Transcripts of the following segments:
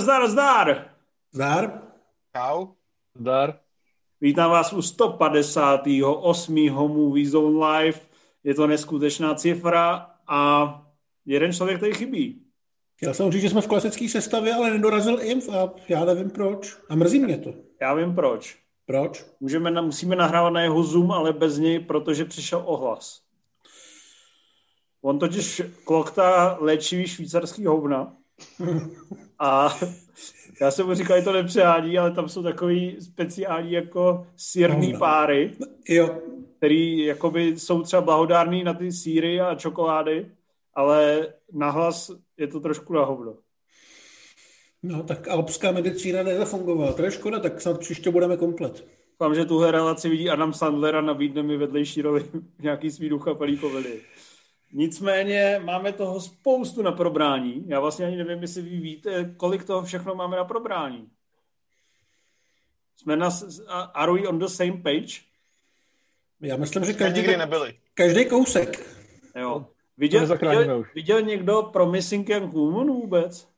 Zdar, zdar, zdar! Čau. Zdar. Vítám vás u 158. Movie Zone Live. Je to neskutečná cifra a jeden člověk tady chybí. Chtěl jsem říct, že jsme v klasické sestavě, ale nedorazil Inf a já nevím proč. A mrzí mě to. Já vím proč. Proč? Můžeme, na- musíme nahrávat na jeho Zoom, ale bez něj, protože přišel ohlas. On totiž kloktá léčivý švýcarský hovna. A já jsem mu říkal, že to nepřehání, ale tam jsou takový speciální jako sírný páry, Jo, který jakoby jsou třeba blahodárný na ty síry a čokolády, ale nahlas je to trošku na hovno. no tak alpská medicína nezafungovala. To je škoda, tak snad příště budeme komplet. Doufám, že tuhle relaci vidí Adam Sandler a nabídne mi vedlejší roli nějaký svý ducha komedii. Nicméně máme toho spoustu na probrání. Já vlastně ani nevím, jestli vy víte, kolik toho všechno máme na probrání. Jsme na, are we on the same page? Já myslím, že každý, nikdy nebyli. každý kousek. Jo. Viděl, nezachráníme viděl, už. viděl někdo Promising Young Woman vůbec?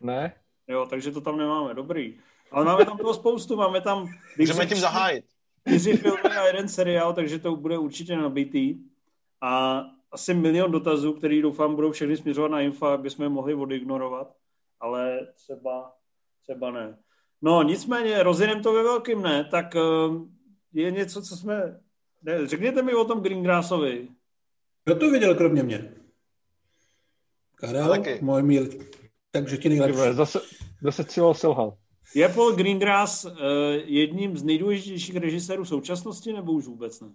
Ne? Jo, takže to tam nemáme, dobrý. Ale máme tam toho spoustu, máme tam Můžeme tím zahájit. čtyři filmy a jeden seriál, takže to bude určitě nabitý. A asi milion dotazů, který doufám budou všechny směřovat na info, aby jsme je mohli odignorovat, ale třeba, třeba ne. No nicméně, rozjedem to ve velkým ne, tak um, je něco, co jsme... Ne, řekněte mi o tom Greengrassovi. Kdo to viděl kromě mě? Karel, Taky. můj míl. Takže ti nejlepší. Zase, zase Cyril selhal. Je Paul Greengrass uh, jedním z nejdůležitějších režisérů současnosti, nebo už vůbec ne?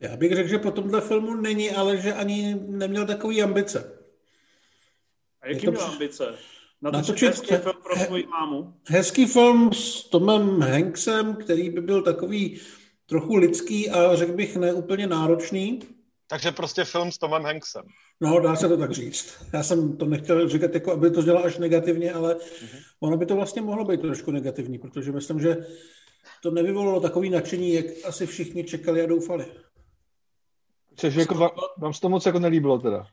Já bych řekl, že po tomhle filmu není, ale že ani neměl takový ambice. A jaký to měl při- ambice? Na Natočit to hezký film pro svoji mámu? Hezký film s Tomem Hanksem, který by byl takový trochu lidský a řekl bych neúplně náročný. Takže prostě film s Tomem Hanksem. No, dá se to tak říct. Já jsem to nechtěl říkat, jako, aby to znělo až negativně, ale ono by to vlastně mohlo být trošku negativní, protože myslím, že to nevyvolalo takový nadšení, jak asi všichni čekali a doufali. Což jako vám, vám se to moc jako nelíbilo teda.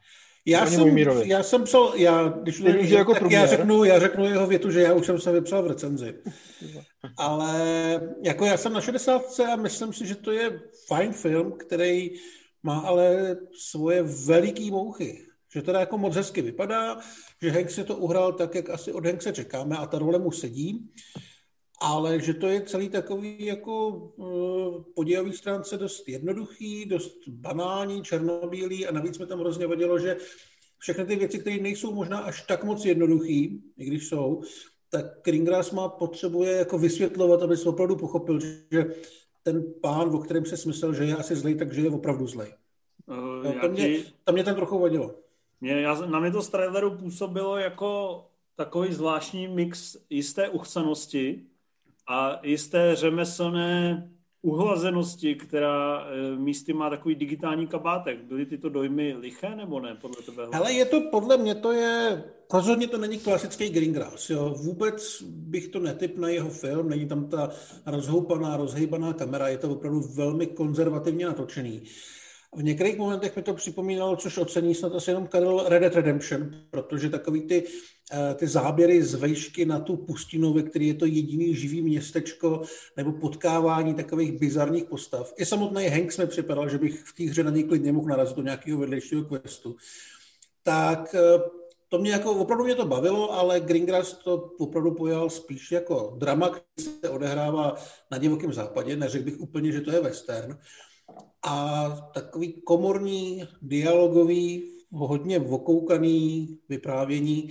Já jsem, Mojmírovi. já jsem psal, já, když to že jako tak já řeknu, já řeknu jeho větu, že já už jsem se vypsal v recenzi. Ale jako já jsem na 60 a myslím si, že to je fajn film, který má ale svoje veliký mouchy. Že teda jako moc hezky vypadá, že Hank si to uhrál tak, jak asi od Hankse čekáme a ta role mu sedí. Ale že to je celý takový jako po dějový stránce dost jednoduchý, dost banální, černobílý a navíc mi tam hrozně vadilo, že všechny ty věci, které nejsou možná až tak moc jednoduchý, i když jsou, tak Kringras má potřebuje jako vysvětlovat, aby se opravdu pochopil, že ten pán, o kterém se smyslel, že je asi zlej, takže je opravdu zlej. Uh, No, to, mě, ti, to mě tam trochu vadilo. mě, já, na mě to z traileru působilo jako takový zvláštní mix jisté uchcenosti a jisté řemeslné uhlazenosti, která eh, místy má takový digitální kabátek. Byly tyto dojmy liché nebo ne, podle tebe? Ale je to, podle mě to je, rozhodně to není klasický Greengrass, jo. Vůbec bych to netyp na jeho film, není tam ta rozhoupaná, rozhejbaná kamera, je to opravdu velmi konzervativně natočený. V některých momentech mi to připomínalo, což ocení snad asi jenom Karel Red Dead Redemption, protože takový ty, eh, ty záběry z vejšky na tu pustinu, ve který je to jediný živý městečko, nebo potkávání takových bizarních postav. I samotný Hanks mi připadal, že bych v té hře na něj klidně mohl narazit do nějakého vedlejšího questu. Tak eh, to mě jako, opravdu mě to bavilo, ale Greengrass to opravdu pojal spíš jako drama, který se odehrává na divokém západě, neřekl bych úplně, že to je western. A takový komorní, dialogový, hodně vokoukaný vyprávění,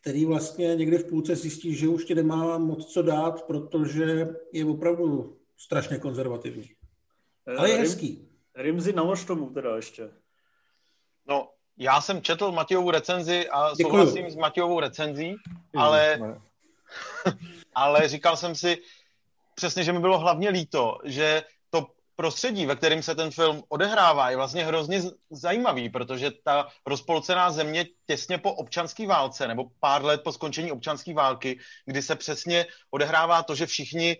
který vlastně někdy v půlce zjistí, že už ti nemá moc co dát, protože je opravdu strašně konzervativní. Ale je hezký. Rimzi, nalož tomu teda ještě. No, já jsem četl Matějovu recenzi a Děkuju. souhlasím s Matějovou recenzí, ale, ale říkal jsem si přesně, že mi bylo hlavně líto, že prostředí, ve kterém se ten film odehrává, je vlastně hrozně zajímavý, protože ta rozpolcená země těsně po občanské válce nebo pár let po skončení občanské války, kdy se přesně odehrává to, že všichni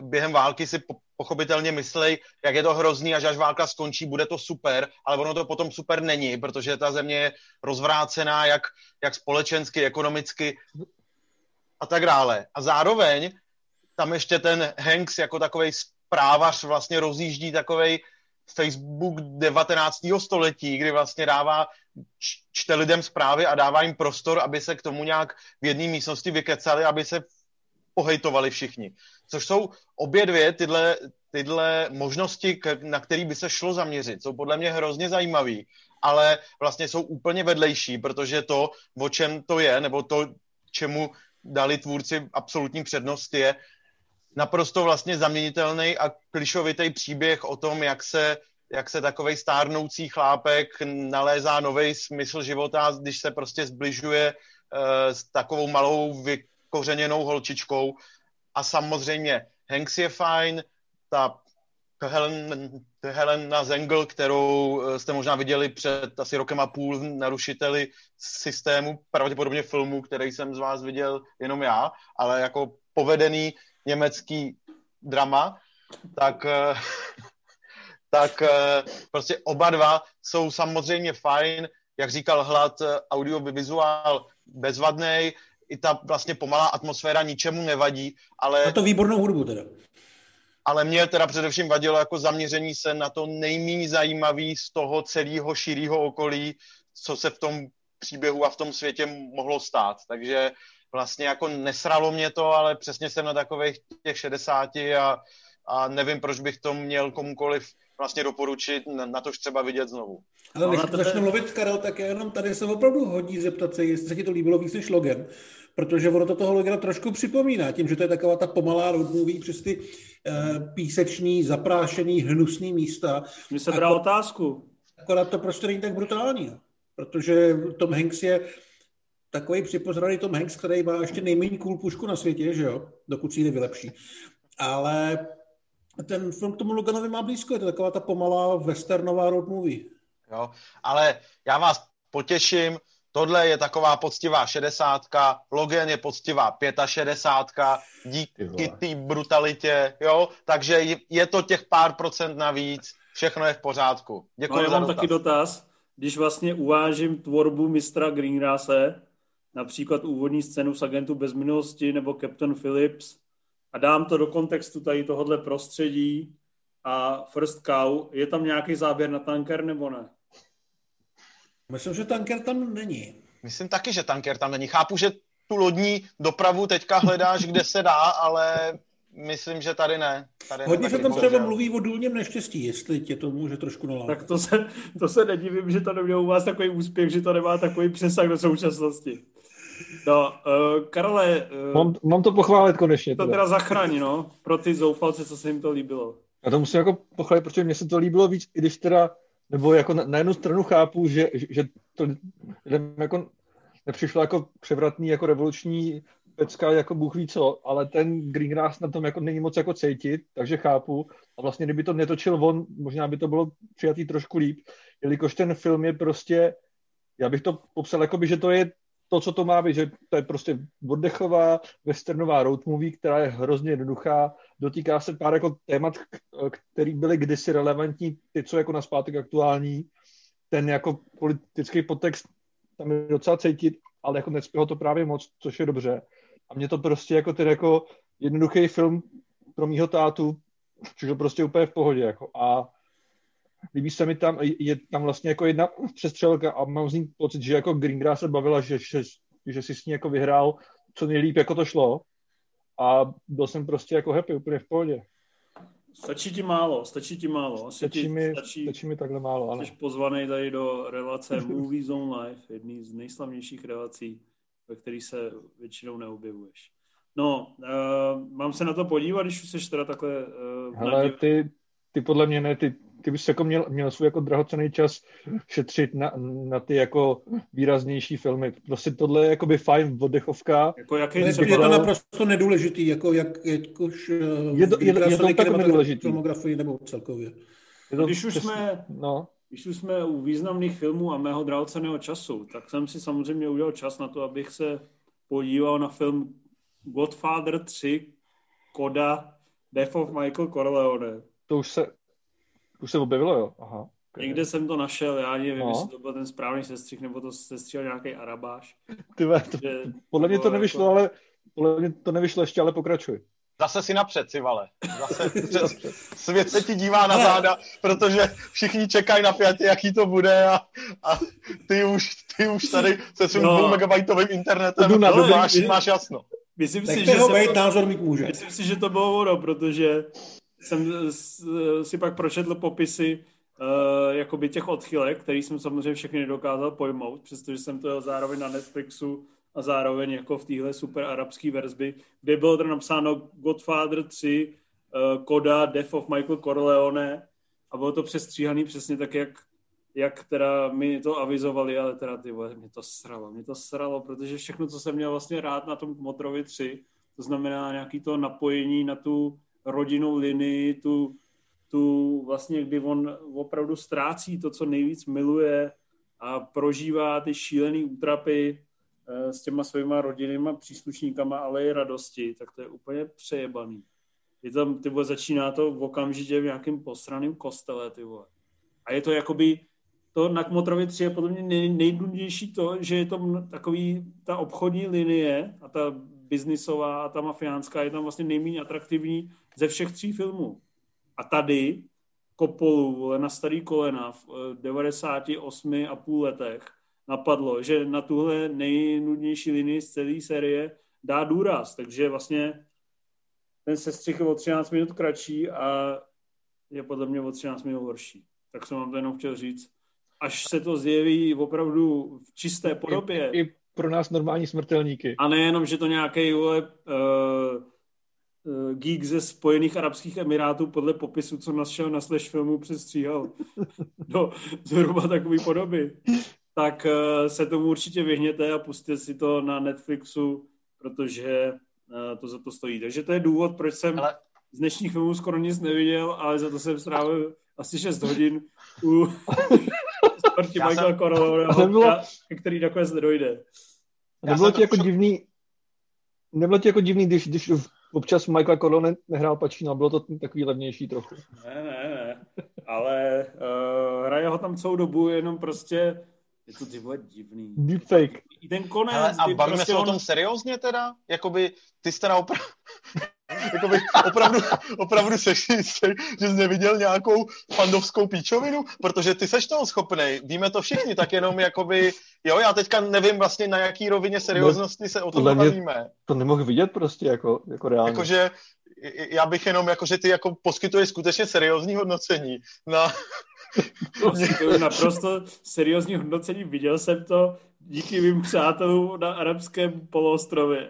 během války si po- pochopitelně myslej, jak je to hrozný a že až válka skončí, bude to super, ale ono to potom super není, protože ta země je rozvrácená jak, jak společensky, ekonomicky a tak dále. A zároveň tam ještě ten Hanks jako takový zprávař vlastně rozjíždí takovej Facebook 19. století, kdy vlastně dává, čte lidem zprávy a dává jim prostor, aby se k tomu nějak v jedné místnosti vykecali, aby se pohejtovali všichni. Což jsou obě dvě tyhle, tyhle možnosti, na které by se šlo zaměřit. Jsou podle mě hrozně zajímavý, ale vlastně jsou úplně vedlejší, protože to, o čem to je, nebo to, čemu dali tvůrci absolutní přednost, je naprosto vlastně zaměnitelný a klišovitý příběh o tom, jak se, jak se takovej stárnoucí chlápek nalézá nový smysl života, když se prostě zbližuje uh, s takovou malou vykořeněnou holčičkou. A samozřejmě Hanks je fajn, ta Helen, Helena Zengel, kterou eh, jste možná viděli před asi rokem a půl narušiteli systému, pravděpodobně filmu, který jsem z vás viděl jenom já, ale jako povedený německý drama, tak, eh, tak eh, prostě oba dva jsou samozřejmě fajn, jak říkal Hlad, audiovizuál bezvadný, i ta vlastně pomalá atmosféra ničemu nevadí, ale... A to výbornou hudbu teda. Ale mě teda především vadilo jako zaměření se na to nejméně zajímavý z toho celého širého okolí, co se v tom příběhu a v tom světě mohlo stát. Takže vlastně jako nesralo mě to, ale přesně jsem na takových těch 60 a, a nevím, proč bych to měl komukoliv vlastně doporučit, na, na tož třeba vidět znovu. Ale než začnu mluvit, Karel, tak jenom tady se opravdu hodí zeptat se, jestli se ti to líbilo víc než Logan, protože ono to toho Logana trošku připomíná, tím, že to je taková ta pomalá road movie přes ty uh, píseční, zaprášený, hnusný místa. Mi se bral otázku. Akorát to prostě není tak brutální, protože Tom Hanks je takový připozraný Tom Hanks, který má ještě nejméně cool pušku na světě, že jo, dokud si ji nevylepší. Ale ten film k tomu Loganovi má blízko, je to taková ta pomalá westernová road movie. Jo, ale já vás potěším, tohle je taková poctivá šedesátka, Logan je poctivá pětašedesátka, díky té brutalitě, jo, takže je to těch pár procent navíc, všechno je v pořádku. Děkuji no, já mám dotaz. taky dotaz, když vlastně uvážím tvorbu mistra Greengrase, například úvodní scénu z Agentu bez minulosti nebo Captain Phillips a dám to do kontextu tady tohohle prostředí a First Cow, je tam nějaký záběr na tanker nebo ne? Myslím, že tanker tam není. Myslím taky, že tanker tam není. Chápu, že tu lodní dopravu teďka hledáš, kde se dá, ale myslím, že tady ne. Tady Hodně se tam třeba mluví o důlním neštěstí, jestli tě to může trošku nalákat. Tak to se, to se nedivím, že to nemělo u vás takový úspěch, že to nemá takový přesah do současnosti. No, uh, Karole... Uh, mám, mám to pochválit konečně. To teda, teda zachrání, no, pro ty zoufalce, co se jim to líbilo. Já to musím jako pochválit, protože mně se to líbilo víc, i když teda nebo jako na, na jednu stranu chápu, že, že to jako nepřišlo jako převratný, jako revoluční pecka, jako Bůh ví co, ale ten Greengrass na tom jako není moc jako cítit, takže chápu. A vlastně, kdyby to netočil on, možná by to bylo přijatý trošku líp, jelikož ten film je prostě, já bych to popsal jako by, že to je to, co to má být, že to je prostě oddechová, westernová road movie, která je hrozně jednoduchá, dotýká se pár jako témat, které byly kdysi relevantní, ty, co jako na zpátek aktuální, ten jako politický podtext tam je docela cítit, ale jako nespělo to právě moc, což je dobře. A mě to prostě jako ten jako jednoduchý film pro mýho tátu, což je prostě úplně v pohodě. Jako. A líbí se mi tam, je tam vlastně jako jedna přestřelka a mám z ní pocit, že jako Greengrass se bavila, že, že, že si s ní jako vyhrál co nejlíp, jako to šlo a byl jsem prostě jako happy, úplně v pohodě. Stačí ti málo, stačí ti málo. Asi stačí, ti, mi, stačí, stačí mi takhle málo, ano. Jsi pozvaný tady do relace Movie Zone Live, jedný z nejslavnějších relací, ve kterých se většinou neobjevuješ. No, uh, mám se na to podívat, když už jsi teda takhle... Uh, Hele, ty, ty podle mě ne, ty, ty bys jako měl, měl svůj jako drahocený čas šetřit na, na ty jako výraznější filmy. Prostě tohle je jakoby fajn oddechovka. Jako jaký je, je to naprosto nedůležitý, jako jak, jakož je to, je, je to tak nedůležitý. filmografii nebo celkově. Je to když, už jsme, no. když už jsme u významných filmů a mého drahoceného času, tak jsem si samozřejmě udělal čas na to, abych se podíval na film Godfather 3, Koda Death of Michael Corleone. To už se, už se objevilo, jo? Aha. Okay. Někde jsem to našel, já nevím, no. jestli to byl ten správný sestřih, nebo to sestřihal nějaký arabáš. Tyve, to, že, podle mě to nevyšlo, jako... ale podle mě to nevyšlo ještě, ale pokračuj. Zase si napřed, si vale. Zase přes, svět se ti dívá na záda, protože všichni čekají na pětě, jaký to bude a, a ty, už, ty už tady se svým no. dvou megabajtovým internetem na no, máš, máš jasno. Myslím si, že se, názor mít může. Myslím si, že to bylo ono, protože jsem si pak pročetl popisy uh, jakoby těch odchylek, který jsem samozřejmě všechny nedokázal pojmout, přestože jsem to zároveň na Netflixu a zároveň jako v téhle super arabské verzi, kde bylo to napsáno Godfather 3, uh, Koda, Death of Michael Corleone a bylo to přestříhaný přesně tak, jak, jak teda mi to avizovali, ale teda ty vole, mě to sralo, mě to sralo, protože všechno, co jsem měl vlastně rád na tom Motrovi 3, to znamená nějaký to napojení na tu rodinnou linii, tu, tu vlastně, kdy on opravdu ztrácí to, co nejvíc miluje a prožívá ty šílené útrapy eh, s těma svýma rodinnýma příslušníkama, ale i radosti, tak to je úplně přejebaný. Je tam, ty vole, začíná to v okamžitě v nějakém posraném kostele, ty vole. A je to jakoby, to na Kmotrově 3 je podle mě nej, nejdůležitější to, že je to takový, ta obchodní linie a ta biznisová a ta mafiánská je tam vlastně nejméně atraktivní ze všech tří filmů. A tady Kopolu na starý kolena v 98,5 eh, letech napadlo, že na tuhle nejnudnější linii z celé série dá důraz. Takže vlastně ten sestřih je o 13 minut kratší a je podle mě o 13 minut horší. Tak jsem vám to jenom chtěl říct. Až se to zjeví opravdu v čisté podobě. I, i pro nás normální smrtelníky. A nejenom, že to nějaký uh, geek ze Spojených Arabských Emirátů podle popisu, co našel na Slash filmu, přestříhal do zhruba takové podoby, tak uh, se tomu určitě vyhněte a pustíte si to na Netflixu, protože uh, to za to stojí. Takže to je důvod, proč jsem ale... z dnešních filmů skoro nic neviděl, ale za to jsem strávil asi 6 hodin u smrti Michaela jsem... Corleoneho, který nakonec nedojde. Nebylo ti jako divný, nebylo ti jako divný, když, když občas Michael Corleone nehrál Pacino, bylo to takový levnější trochu. Ne, ne, ne, ale uh, hraje ho tam celou dobu, jenom prostě je to ty vole divný. Deepfake. I ten konec. Hele, a bavíme prostě se on... o tom seriózně teda? Jakoby ty jsi teda opravdu... Jakoby opravdu, opravdu seš jistý, že jsi neviděl nějakou pandovskou píčovinu, protože ty seš toho schopnej, víme to všichni, tak jenom jakoby, jo, já teďka nevím vlastně na jaký rovině serióznosti se o tom bavíme. To nemohl vidět prostě jako, jako reálně. Jakože já bych jenom, jakože ty jako poskytuješ skutečně seriózní hodnocení na... Poskytuju naprosto seriózní hodnocení, viděl jsem to díky mým přátelům na arabském poloostrově.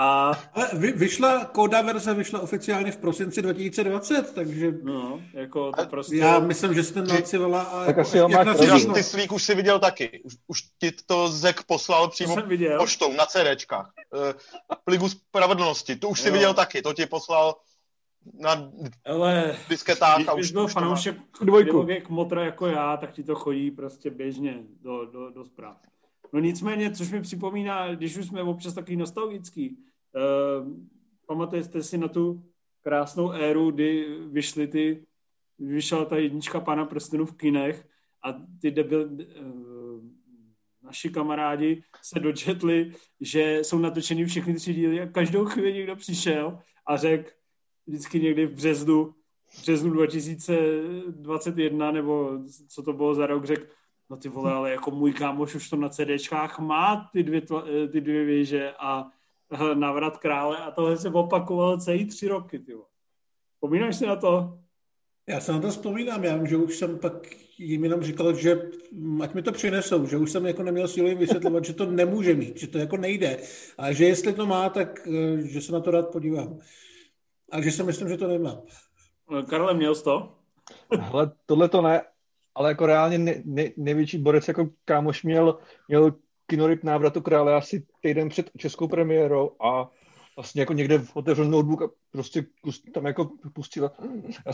A... Ale vy, vyšla, kóda verze vyšla oficiálně v prosinci 2020, takže... No, jako to prostě... Já myslím, že jste nacivala a... Tak asi jak na ty svých už si viděl taky. Už, už ti to Zek poslal přímo poštou na CDčkách. Uh, pligu spravedlnosti, to už jo. si viděl taky, to ti poslal na Ale disketách. a už byl fanoušek věk motra jako já, tak ti to chodí prostě běžně do, do, do zpráv. No nicméně, což mi připomíná, když už jsme občas takový nostalgický, uh, pamatujete si na tu krásnou éru, kdy vyšly ty, vyšla ta jednička pana prstenů v kinech a ty debil, uh, naši kamarádi se dočetli, že jsou natočeny všechny tři díly a každou chvíli někdo přišel a řekl vždycky někdy v březnu, v březnu 2021 nebo co to bylo za rok, řekl, no ty vole, ale jako můj kámoš už to na CDčkách má ty dvě, ty dvě věže a návrat krále a tohle se opakovalo celý tři roky, ty vole. Pomínáš si na to? Já se na to vzpomínám, já vím, že už jsem pak jim jenom říkal, že ať mi to přinesou, že už jsem jako neměl sílu jim vysvětlovat, že to nemůže mít, že to jako nejde, a že jestli to má, tak eh, že se na to rád podívám. A že si myslím, že to nemá. Karle, měl jsi to? Hele, tohle to ne, ale jako reálně ne, ne, největší borec jako kámoš měl, měl kinoryb návratu krále asi týden před českou premiérou a vlastně jako někde otevřel notebook a prostě tam jako pustil. Já,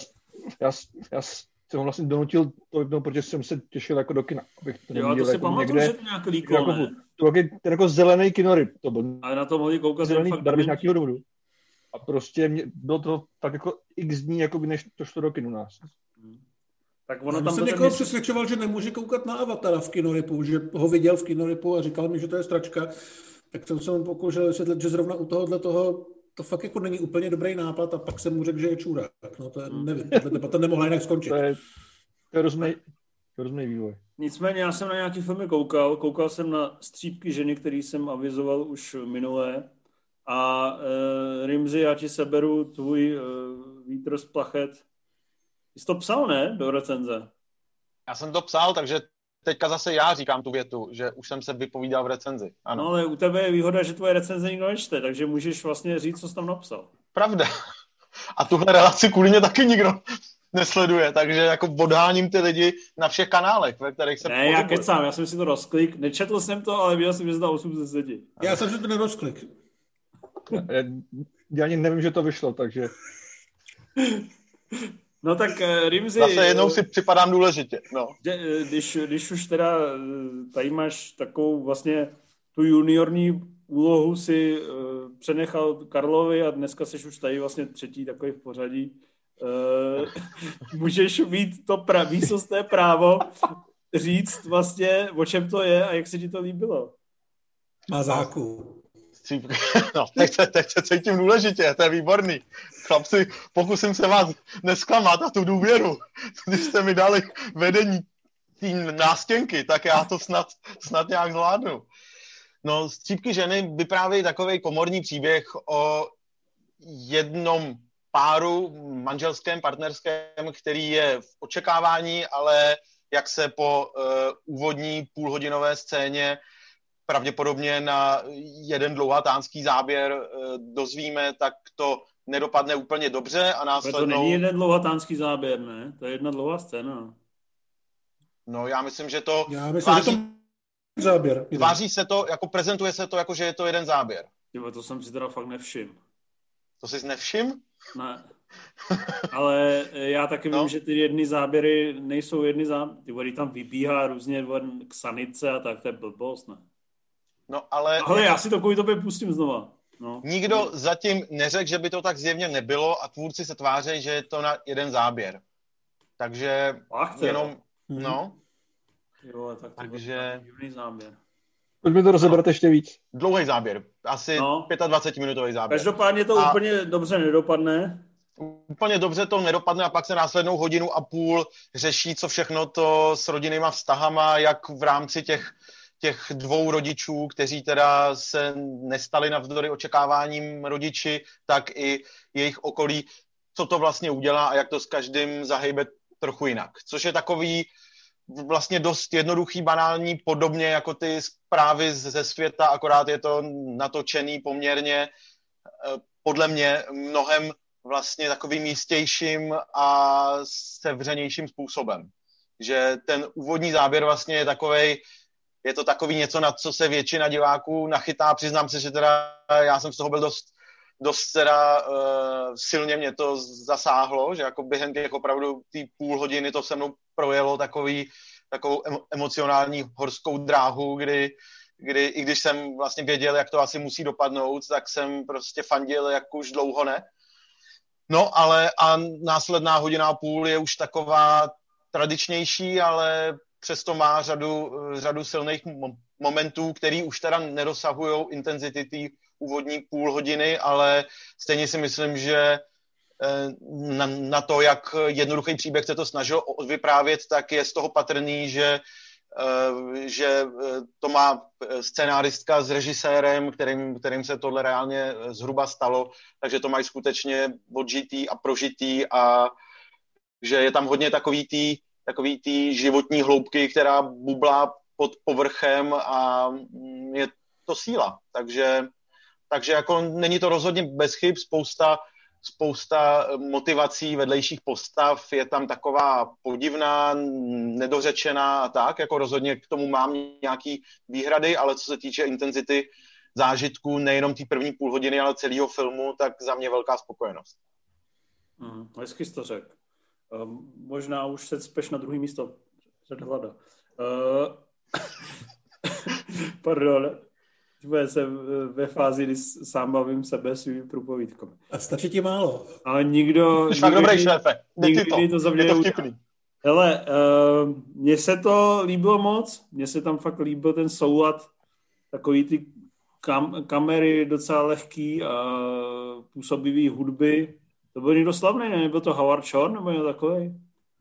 já, já jsem vlastně donutil to vypnout, protože jsem se těšil jako do kina. Abych to jo, to si jako pamatuju, že to nějak líklo, jako, to, jako, ten jako zelený kinoryb to byl. Ale na to mohli koukat zelený, fakt nějakého důvodu. a prostě mě, bylo to tak jako x dní, jako by než to šlo do kinu nás. Tak ono tam jsem někoho měsíc... přesvědčoval, že nemůže koukat na Avatara v kinorypu, že ho viděl v kinorypu a říkal mi, že to je stračka. Tak jsem se mu pokoušel vysvětlit, že zrovna u tohohle toho to fakt jako není úplně dobrý nápad a pak jsem mu řekl, že je čůra. No to je, hmm. nevím, tato debata nemohla jinak skončit. To je, to je rozumný, rozumný vývoj. Nicméně já jsem na nějaký filmy koukal. Koukal jsem na Střípky ženy, který jsem avizoval už minulé. A uh, Rimzi, já ti seberu tvůj uh, vítr z plachet. Jsi to psal, ne, do recenze? Já jsem to psal, takže teďka zase já říkám tu větu, že už jsem se vypovídal v recenzi. Ano. No, ale u tebe je výhoda, že tvoje recenze nikdo nečte, takže můžeš vlastně říct, co jsi tam napsal. Pravda. A tuhle relaci kvůli mě taky nikdo nesleduje, takže jako odháním ty lidi na všech kanálech, ve kterých se Ne, pohybuji. já kecám, já jsem si to rozklik, nečetl jsem to, ale viděl jsem, že to 8 ze 10. Já jsem si to nerozklik. Já, já ani nevím, že to vyšlo, takže... No tak uh, Rimzi... Zase jednou si připadám důležitě, no. Eh, když, když už teda eh, tady máš takovou vlastně tu juniorní úlohu si přenechal Karlovi a dneska jsi už tady vlastně třetí takový v pořadí, můžeš mít to pra, výsostné právo říct vlastně, o čem to je a jak se ti to líbilo. Má záku. No, teď se, teď se cítím důležitě, to je výborný. Chlapci, pokusím se vás nesklamat a tu důvěru, když jste mi dali vedení té nástěnky, tak já to snad, snad nějak zvládnu. No, Střípky ženy vyprávějí takový komorní příběh o jednom páru manželském, partnerském, který je v očekávání, ale jak se po uh, úvodní půlhodinové scéně pravděpodobně na jeden dlouhatánský záběr uh, dozvíme, tak to nedopadne úplně dobře a následnou... To není jeden dlouhatánský záběr, ne? To je jedna dlouhá scéna. No, já myslím, že to... Já myslím, váží, že to záběr. Váží se to, jako prezentuje se to, jako že je to jeden záběr. Tyba, to jsem si teda fakt nevšim. To jsi nevšim? Ne. Ale já taky no. vím, že ty jedny záběry nejsou jedny záběry. Ty vody tam vybíhá různě k sanice a tak, to je blbost, ne? No ale... Ale já si to kvůli tobě pustím znova. No. Nikdo zatím neřekl, že by to tak zjevně nebylo a tvůrci se tváří, že je to na jeden záběr. Takže Ach, jenom, hmm. no. Jo, tak to Takže... záběr. Pojďme to rozebrat no. ještě víc. Dlouhý záběr, asi no. 25-minutový záběr. Každopádně to a... úplně dobře nedopadne. Úplně dobře to nedopadne a pak se následnou hodinu a půl řeší, co všechno to s rodinnýma vztahama, jak v rámci těch těch dvou rodičů, kteří teda se nestali navzdory očekáváním rodiči, tak i jejich okolí, co to vlastně udělá a jak to s každým zahejbe trochu jinak. Což je takový vlastně dost jednoduchý, banální, podobně jako ty zprávy ze světa, akorát je to natočený poměrně eh, podle mě mnohem vlastně takovým jistějším a sevřenějším způsobem. Že ten úvodní záběr vlastně je takovej, je to takový něco, na co se většina diváků nachytá. Přiznám se, že teda já jsem z toho byl dost, dost teda uh, silně mě to zasáhlo, že jako během těch opravdu ty půl hodiny to se mnou projelo takový, takovou emocionální horskou dráhu, kdy, kdy i když jsem vlastně věděl, jak to asi musí dopadnout, tak jsem prostě fandil, jak už dlouho ne. No, ale a následná hodina a půl je už taková tradičnější, ale přesto má řadu, řadu silných momentů, který už teda nedosahují intenzity té úvodní půl hodiny, ale stejně si myslím, že eh, na, na to, jak jednoduchý příběh se to snažil vyprávět, tak je z toho patrný, že, eh, že eh, to má scenáristka s režisérem, kterým, kterým se tohle reálně zhruba stalo, takže to mají skutečně odžitý a prožitý a že je tam hodně takový tý takový té životní hloubky, která bublá pod povrchem a je to síla. Takže, takže jako není to rozhodně bez chyb, spousta, spousta motivací vedlejších postav je tam taková podivná, nedořečená a tak, jako rozhodně k tomu mám nějaký výhrady, ale co se týče intenzity zážitku nejenom té první půl hodiny, ale celého filmu, tak za mě velká spokojenost. Hmm, hezky jsi to řekl. Uh, možná už se speš na druhý místo před hlada. Uh, pardon. se ve fázi, kdy sám bavím sebe svými průpovídkami. A stačí ti málo. Ale nikdo... Jsi fakt dobrý šéfe. Nikdy to. to za mě je to vtipný. Hele, uh, mně se to líbilo moc, mně se tam fakt líbil ten soulad, takový ty kam, kamery docela lehký a působivý hudby. To byl někdo slavný, ne? Nebyl to Howard Shore nebo někdo takový?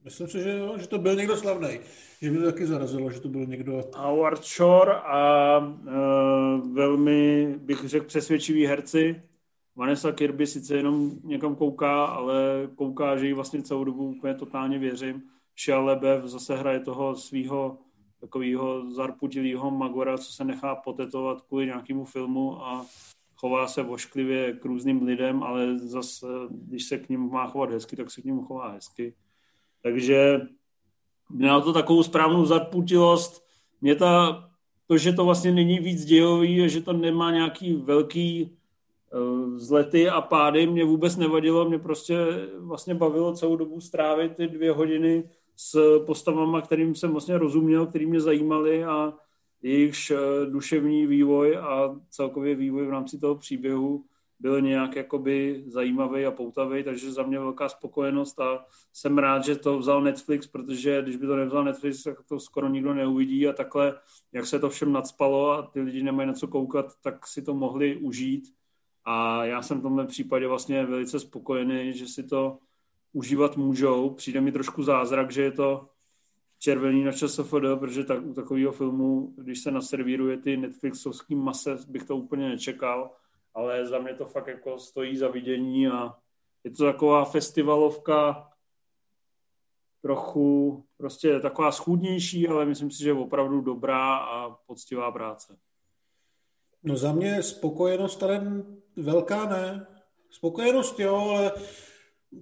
Myslím si, že, jo, že to byl někdo slavný. Že mě to taky zarazilo, že to byl někdo... Howard Shore a uh, velmi, bych řekl, přesvědčivý herci. Vanessa Kirby sice jenom někam kouká, ale kouká, že jí vlastně celou dobu úplně totálně věřím. Shia Lebev zase hraje toho svého takového zarputilého Magora, co se nechá potetovat kvůli nějakému filmu a chová se vošklivě k různým lidem, ale zase, když se k ním má chovat hezky, tak se k ním chová hezky. Takže měla to takovou správnou zarputilost. Mě ta, to, že to vlastně není víc dějový, že to nemá nějaký velký vzlety a pády, mě vůbec nevadilo. Mě prostě vlastně bavilo celou dobu strávit ty dvě hodiny s postavama, kterým jsem vlastně rozuměl, který mě zajímali a jejichž eh, duševní vývoj a celkově vývoj v rámci toho příběhu byl nějak jakoby zajímavý a poutavý, takže za mě velká spokojenost a jsem rád, že to vzal Netflix, protože když by to nevzal Netflix, tak to skoro nikdo neuvidí a takhle, jak se to všem nadspalo a ty lidi nemají na co koukat, tak si to mohli užít a já jsem v tomhle případě vlastně velice spokojený, že si to užívat můžou. Přijde mi trošku zázrak, že je to červený na ČSFD, protože tak, u takového filmu, když se naservíruje ty Netflixovský mase, bych to úplně nečekal, ale za mě to fakt jako stojí za vidění a je to taková festivalovka trochu prostě taková schůdnější, ale myslím si, že je opravdu dobrá a poctivá práce. No za mě spokojenost ale velká ne. Spokojenost jo, ale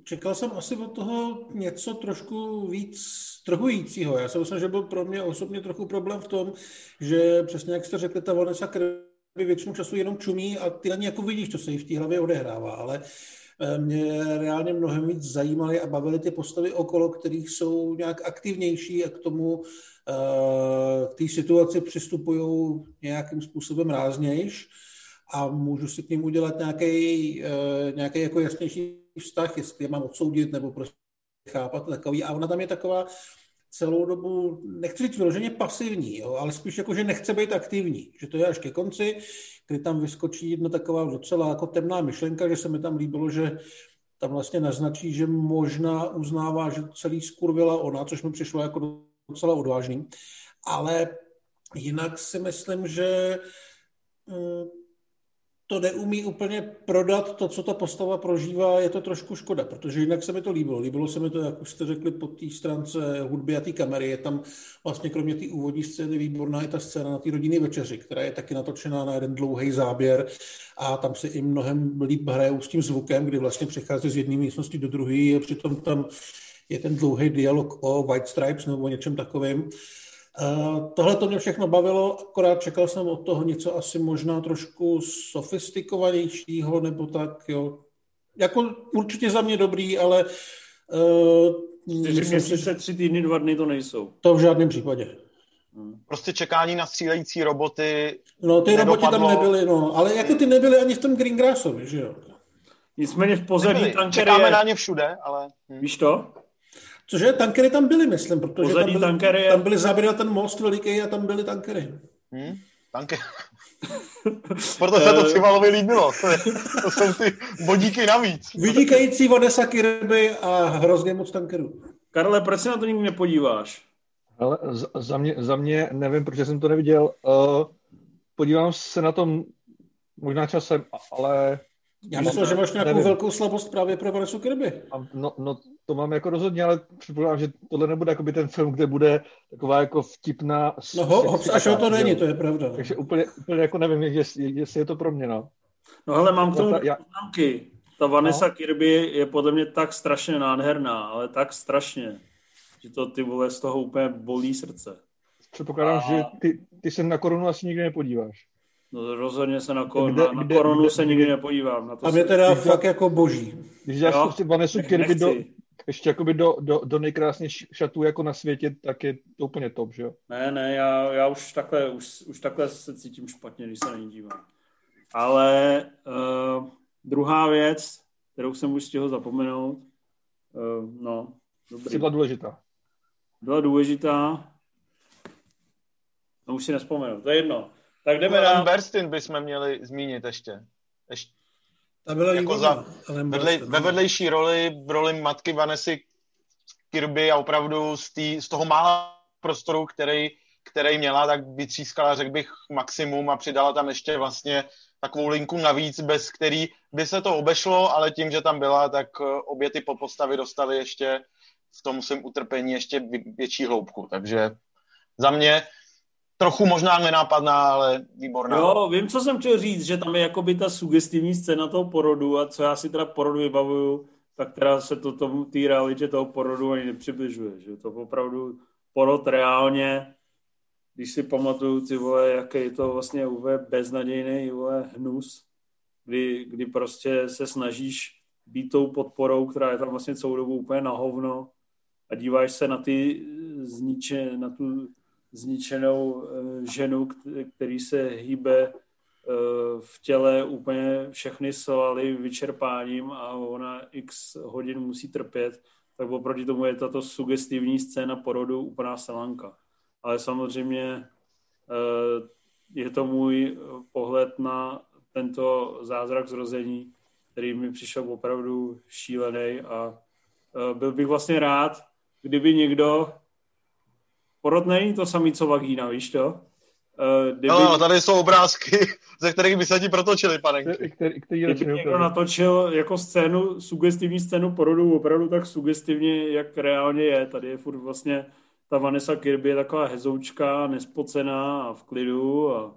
čekal jsem asi od toho něco trošku víc trhujícího. Já si myslím, že byl pro mě osobně trochu problém v tom, že přesně jak jste řekli, ta Vanessa Kirby většinu času jenom čumí a ty ani jako vidíš, co se jí v té hlavě odehrává, ale eh, mě reálně mnohem víc zajímaly a bavily ty postavy okolo, kterých jsou nějak aktivnější a k tomu eh, k té situaci přistupují nějakým způsobem ráznějš a můžu si k ním udělat nějaký, eh, nějaký jako jasnější vztah, jestli je mám odsoudit nebo prostě chápat takový. A ona tam je taková celou dobu, nechci říct vyloženě pasivní, jo, ale spíš jako, že nechce být aktivní. Že to je až ke konci, kdy tam vyskočí jedna taková docela jako temná myšlenka, že se mi tam líbilo, že tam vlastně naznačí, že možná uznává, že celý skurvila ona, což mi přišlo jako docela odvážný. Ale jinak si myslím, že mm, to neumí úplně prodat to, co ta postava prožívá, je to trošku škoda, protože jinak se mi to líbilo. Líbilo se mi to, jak už jste řekli, po té stránce hudby a té kamery. Je tam vlastně kromě té úvodní scény výborná i ta scéna na té rodinné večeři, která je taky natočená na jeden dlouhý záběr a tam se i mnohem líp hrajou s tím zvukem, kdy vlastně přechází z jedné místnosti do druhé a přitom tam je ten dlouhý dialog o White Stripes nebo o něčem takovém. Tohle to mě všechno bavilo, akorát čekal jsem od toho něco asi možná trošku sofistikovanějšího, nebo tak, jo. Jako určitě za mě dobrý, ale... Uh, Čtyři měsíce, tři týdny, dva dny to nejsou. To v žádném případě. Hmm. Prostě čekání na střílející roboty No, ty nedopadlo. roboti tam nebyly, no. Ale jako ty nebyly ani v tom Greengrassovi, že jo? Nicméně v pozadí tankery Čekáme je... na ně všude, ale... Hm. Víš to? Cože tankery tam byly, myslím, protože Pozadí tam byly, tankery tam byly záběry na ten most veliký a tam byly tankery. Hmm, tanky. Proto se to Civalovi líbilo. To, je, to jsou ty bodíky navíc. Vynikající Vanessa Kirby a hrozně moc tankerů. Karle, proč se na to nikdy nepodíváš? Ale za mě, za mě nevím, protože jsem to neviděl. Uh, podívám se na tom možná časem, ale já myslím, že máš nějakou nevím. velkou slabost právě pro Vanessa Kirby. No, no, to mám jako rozhodně, ale předpokládám, že tohle nebude jako by ten film, kde bude taková jako vtipná... No ho, až o to není, to je pravda. Takže úplně, úplně jako nevím, jestli, jestli je to pro mě, no. No hele, mám k tomu já... poznámky. Ta Vanessa no. Kirby je podle mě tak strašně nádherná, ale tak strašně, že to ty vole z toho úplně bolí srdce. Předpokládám, A... že ty, ty se na korunu asi nikdy nepodíváš. No rozhodně se na, ko- kde, na, na korunu kde, se nikdy nepodívám. Na to a mě teda fakt jako boží. Když dáš prostě Vanessa Kirby do, ještě jakoby do, do, do nejkrásnějších šatů jako na světě, tak je to úplně top, že jo? Ne, ne, já, já už, takhle, už, už takhle se cítím špatně, když se na ní dívám. Ale uh, druhá věc, kterou jsem už stihl zapomenout, uh, no, dobrý. Byla důležitá. Byla důležitá. No už si nespomenu, to je jedno. Tak jdeme na... Berstin bychom měli zmínit ještě. ještě. Ta byla jako za, vedlej, ve vedlejší roli, v roli matky Vanessy Kirby a opravdu z, tý, z toho mála prostoru, který, který měla, tak vytřískala, řekl bych, maximum a přidala tam ještě vlastně takovou linku navíc, bez který by se to obešlo, ale tím, že tam byla, tak eh, obě ty postavy dostaly ještě v tom svém utrpení ještě větší hloubku. Takže za mě trochu možná nenápadná, ale výborná. Jo, vím, co jsem chtěl říct, že tam je jakoby ta sugestivní scéna toho porodu a co já si teda porodu vybavuju, tak teda se to tomu té realitě toho porodu ani nepřibližuje, že to opravdu porod reálně, když si pamatuju, ty vole, jaký je to vlastně úplně beznadějný vole, hnus, kdy, kdy prostě se snažíš být tou podporou, která je tam vlastně celou dobu úplně na hovno a díváš se na ty zniče, na tu zničenou eh, ženu, který se hýbe eh, v těle úplně všechny svaly vyčerpáním a ona x hodin musí trpět, tak oproti tomu je tato sugestivní scéna porodu úplná selanka. Ale samozřejmě eh, je to můj pohled na tento zázrak zrození, který mi přišel opravdu šílený a byl bych vlastně rád, kdyby někdo porod není to samý, co vagína, víš to? Uh, kdyby... No, tady jsou obrázky, ze kterých by se ti protočili, panenky. Který, který kdyby někdo natočil jako scénu, sugestivní scénu porodu, opravdu tak sugestivně, jak reálně je. Tady je furt vlastně ta Vanessa Kirby je taková hezoučka, nespocená a v klidu a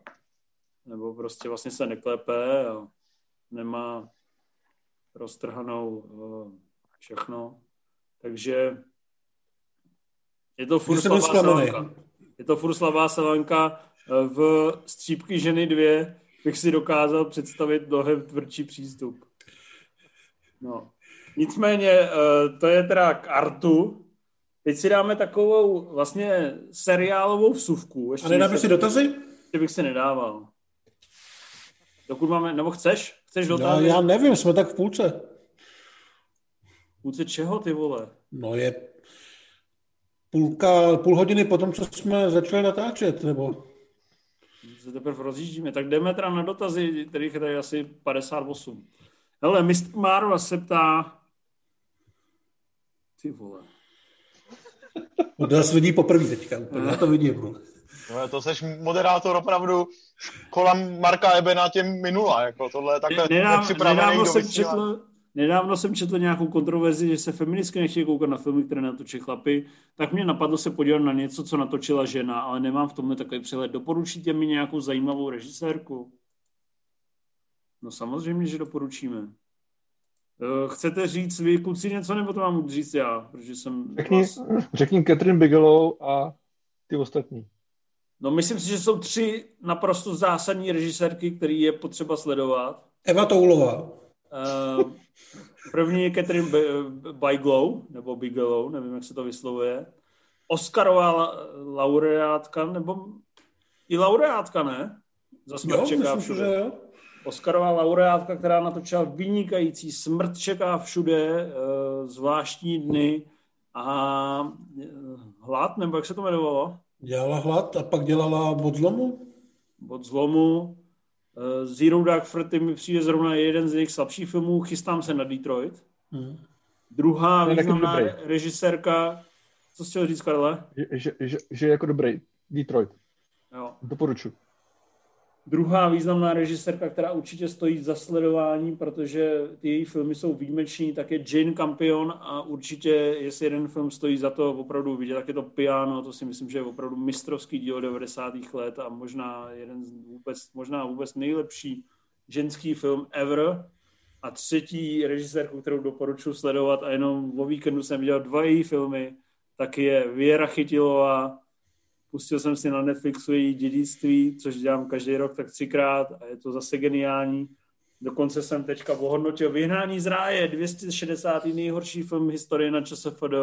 nebo prostě vlastně se neklepe a nemá roztrhanou uh, všechno. Takže je to furt slavá Savanka. Je to furt slavá Savanka. V Střípky ženy dvě bych si dokázal představit mnohem tvrdší přístup. No. Nicméně, eh, to je teda k artu. Teď si dáme takovou vlastně seriálovou vsuvku. Ještě A nedáme si dotazy? Ještě bych si nedával. Dokud máme, nebo chceš? Chceš dotazy? Já, já nevím, jsme tak v půlce. V půlce čeho, ty vole? No je půlka, půl hodiny potom, co jsme začali natáčet, nebo? Se teprve rozjíždíme. Tak jdeme teda na dotazy, kterých je tady asi 58. Hele, Mr. Marva se ptá... Ty vole. No to vidí poprvé teďka, úplně. já to vidím. No, to seš moderátor opravdu kolem Marka Ebena těm minula, jako tohle je takhle Nedáv, nepřipravený nedávno jsem četl, Nedávno jsem četl nějakou kontroverzi, že se feministky nechtějí koukat na filmy, které natočí chlapy, tak mě napadlo se podívat na něco, co natočila žena, ale nemám v tomhle takový přehled. Doporučíte mi nějakou zajímavou režisérku? No samozřejmě, že doporučíme. Eh, chcete říct vy, kluci, něco, nebo to mám říct já? Protože jsem řekni, vás... řekni Catherine Bigelow a ty ostatní. No myslím si, že jsou tři naprosto zásadní režisérky, které je potřeba sledovat. Eva Toulová. Uh, První je Catherine Bigelow, nebo Bigelow, nevím, jak se to vyslovuje. Oscarová laureátka, nebo i laureátka, ne? Za smrt jo, čeká všude. Že jo. Oscarová laureátka, která natočila vynikající Smrt čeká všude, eh, zvláštní dny a eh, hlad, nebo jak se to jmenovalo? Dělala hlad a pak dělala bod zlomu? Bod zlomu. Uh, Zero Dark Thirty mi přijde zrovna jeden z jejich slabších filmů, chystám se na Detroit. Hmm. Druhá významná režisérka, co jsi chtěl říct, Karle? Že, že, že, že jako dobrý, Detroit. Jo. Doporučuji. Druhá významná režisérka, která určitě stojí za sledování, protože ty její filmy jsou výjimeční, tak je Jane Campion a určitě, jestli jeden film stojí za to opravdu vidět, tak je to Piano, to si myslím, že je opravdu mistrovský díl 90. let a možná jeden z vůbec, možná vůbec nejlepší ženský film ever. A třetí režisérku, kterou doporučuji sledovat a jenom o víkendu jsem viděl dva její filmy, tak je Věra Chytilová, Pustil jsem si na Netflixu její dědictví, což dělám každý rok tak třikrát a je to zase geniální. Dokonce jsem teďka ohodnotil Vyhnání z ráje, 260. nejhorší film historie na ČSFD,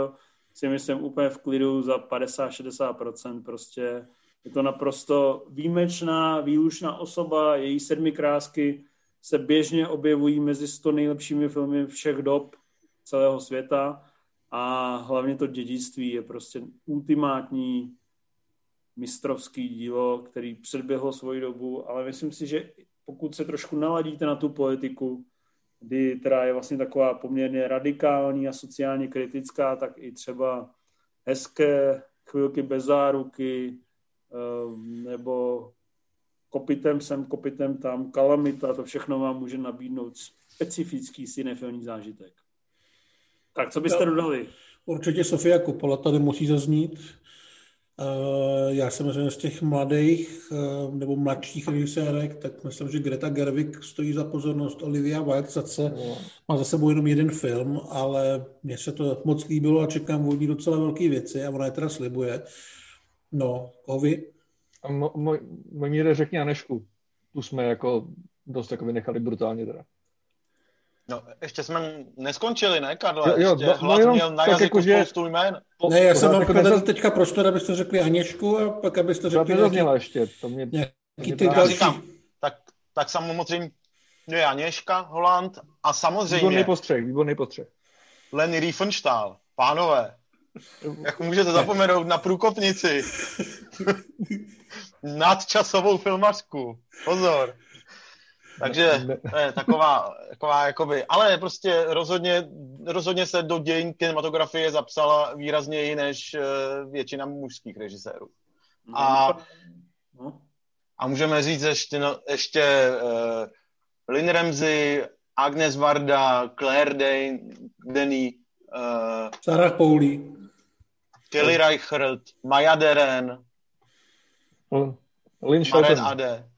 si myslím úplně v klidu za 50-60%. Prostě je to naprosto výjimečná, výlučná osoba, její sedmi krásky se běžně objevují mezi 100 nejlepšími filmy všech dob celého světa a hlavně to dědictví je prostě ultimátní mistrovský dílo, který předběhlo svoji dobu, ale myslím si, že pokud se trošku naladíte na tu politiku, kdy teda je vlastně taková poměrně radikální a sociálně kritická, tak i třeba hezké chvilky bez záruky, eh, nebo kopitem sem, kopitem tam, kalamita, to všechno vám může nabídnout specifický cinefilní zážitek. Tak co byste dodali? Určitě Sofia Coppola tady musí zaznít. Eh, já jsem myslím z těch mladých eh, nebo mladších režisérek, tak myslím, že Greta Gerwig stojí za pozornost. Olivia Wilde zase no. má za sebou jenom jeden film, ale mně se to moc líbilo a čekám od ní docela velké věci a ona je teda slibuje. No, koho vy? A můj míře řekni Anešku. Tu jsme jako dost jako vynechali brutálně teda. No, ještě jsme neskončili, ne, Karle? Jo, jo, ještě no, no, měl na jazyku jako, že... spoustu jmén. Ne, já jsem vám jako nezaz... teďka prostor, abyste řekli Aněšku a pak abyste řekli... To nějaký... ještě, to mě... Nějaký ty další... Říkám, tak, tak samozřejmě je Aněška Holand a samozřejmě... Výborný postřeh, výborný postřeh. Lenny Riefenstahl, pánové, jak můžete zapomenout na průkopnici? Nadčasovou filmařku. Pozor. Takže to je taková, taková jakoby, ale prostě rozhodně, rozhodně se do dějin kinematografie zapsala výrazněji než eh, většina mužských režisérů. A, a můžeme říct ještě, no, ještě uh, Lynn Ramsey, Agnes Varda, Claire Dane, Denny, uh, Sarah Pauli, Kelly Reichert, Maya Deren, Lynn Ade.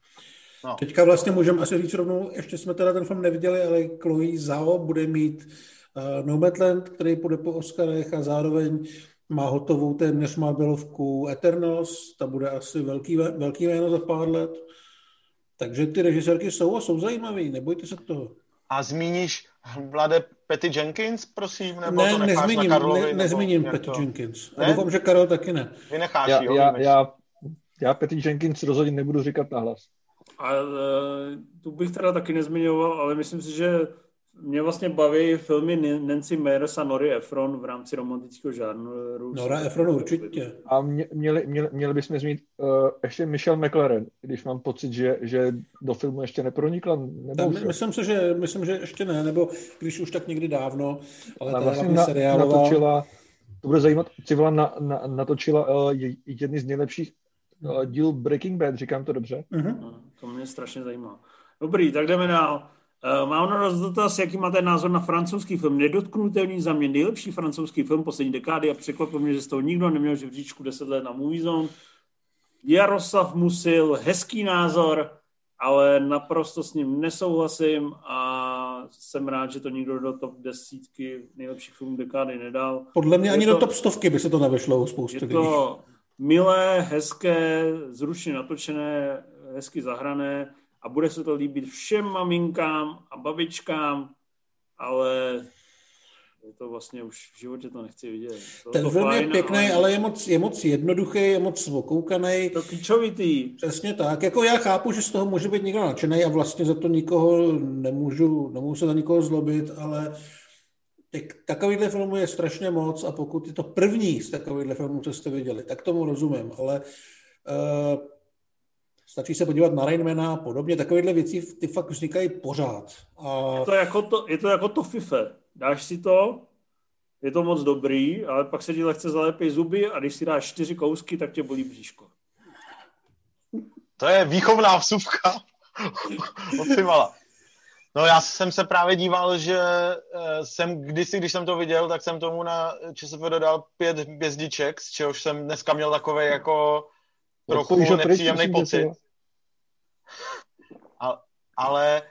No. Teďka vlastně můžeme asi říct rovnou, ještě jsme teda ten film neviděli, ale Chloe Zhao bude mít uh, Nomadland, který půjde po Oscarech a zároveň má hotovou téměř Marvelovku Eternos, ta bude asi velký, velký jméno za pár let. Takže ty režisérky jsou a jsou zajímavý, nebojte se toho. A zmíníš Vlade Petty Jenkins, prosím, nebo ne, to nezmíním, na Karlovi? Ne, nezmíním Petty to... Jenkins. Ne? A doufám, že Karol taky ne. Vynecháš, já, jo, já, já, já Petty Jenkins rozhodně nebudu říkat nahlas. A uh, tu bych teda taky nezmiňoval, ale myslím si, že mě vlastně baví filmy Nancy Meyers a Nori Efron v rámci romantického žánru. Nora Efron určitě. A mě, měli, měli, měli bychom zmínit uh, ještě Michelle McLaren, když mám pocit, že, že do filmu ještě nepronikla. Nebo my, myslím si, že, myslím, že ještě ne, nebo když už tak někdy dávno, ale ta vlastně na, seriálová... natočila, to bude zajímat, Civila na, na, natočila uh, jedny z nejlepších díl Breaking Bad, říkám to dobře? Uh-huh. To mě strašně zajímá. Dobrý, tak jdeme dál. Uh, mám na vás dotaz, jaký máte názor na francouzský film. Nedotknutelný za mě nejlepší francouzský film poslední dekády a překvapil mě, že z toho nikdo neměl žebříčku 10 let na Movie Zone. Jaroslav Musil, hezký názor, ale naprosto s ním nesouhlasím a jsem rád, že to nikdo do top desítky nejlepších filmů dekády nedal. Podle mě je ani to, do top stovky by se to nevešlo spoustu Je to milé, hezké, zručně natočené, hezky zahrané a bude se to líbit všem maminkám a babičkám, ale je to vlastně už v životě to nechci vidět. To Ten film je pěkný, ale... ale je moc, je moc jednoduchý, je moc okoukaný. To klíčovitý. Přesně tak. Jako já chápu, že z toho může být někdo nadšený a vlastně za to nikoho nemůžu, nemůžu se na nikoho zlobit, ale takovýhle filmů je strašně moc a pokud je to první z takovýchhle filmů, co jste viděli, tak tomu rozumím, ale uh, stačí se podívat na Rainmana a podobně, takovýhle věci ty fakt vznikají pořád. A... Je, to jako to, je to jako to FIFA. Dáš si to, je to moc dobrý, ale pak se ti lehce zalepí zuby a když si dáš čtyři kousky, tak tě bolí bříško. To je výchovná vsuvka. No já jsem se právě díval, že eh, jsem kdysi, když jsem to viděl, tak jsem tomu na ČSF dodal pět hvězdiček, z čehož jsem dneska měl takový jako trochu nepříjemný pocit. A, ale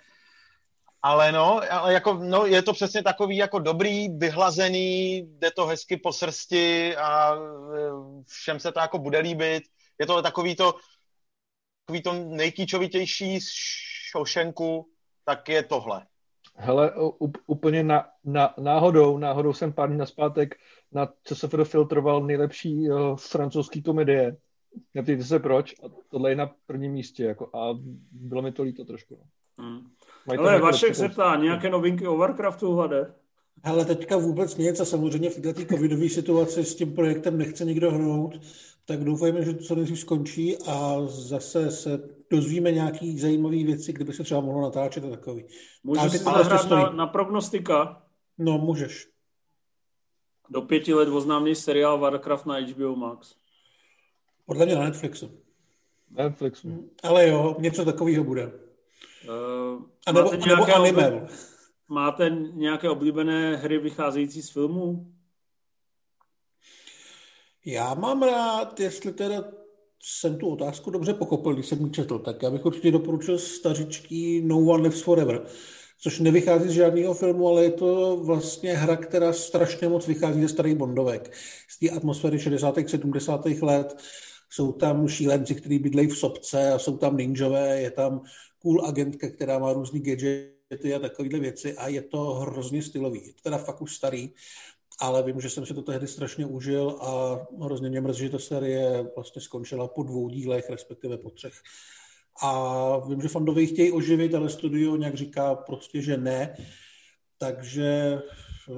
ale no, ale jako, no, je to přesně takový jako dobrý, vyhlazený, jde to hezky po srsti a eh, všem se to jako bude líbit. Je to takový to, takový to nejkýčovitější z Šošenku, tak je tohle. Hele, úplně na, na, náhodou, náhodou jsem pár dní naspátek na CSFD filtroval nejlepší uh, francouzský komedie. Neptejte se proč, a tohle je na prvním místě, jako, a bylo mi to líto trošku. No. Hmm. Ale Vašek se ptá, nějaké novinky o Warcraftu hlade? Ale teďka vůbec nic a samozřejmě v této covidové situaci s tím projektem nechce nikdo hnout, tak doufejme, že to co nejdřív skončí a zase se dozvíme nějaký zajímavé věci, kdyby se třeba mohlo natáčet a takový. Můžu si zahrát na, na prognostika? No, můžeš. Do pěti let oznámný seriál Warcraft na HBO Max. Podle mě na Netflixu. Netflixu. Ale jo, něco takového bude. Uh, a nebo, nebo anime. Máte nějaké oblíbené hry vycházející z filmů? Já mám rád, jestli teda jsem tu otázku dobře pochopil, když jsem ji četl, tak já bych určitě doporučil stařičký No One Lives Forever, což nevychází z žádného filmu, ale je to vlastně hra, která strašně moc vychází ze starých Bondovek, z té atmosféry 60. 70. let. Jsou tam šílenci, kteří bydlejí v sobce a jsou tam ninjové, je tam cool agentka, která má různý gadgety a takovéhle věci a je to hrozně stylový. Je to teda fakt už starý, ale vím, že jsem si to tehdy strašně užil a hrozně mě mrzí, že ta série vlastně skončila po dvou dílech, respektive po třech. A vím, že fandové chtějí oživit, ale studio nějak říká prostě, že ne. Takže eh,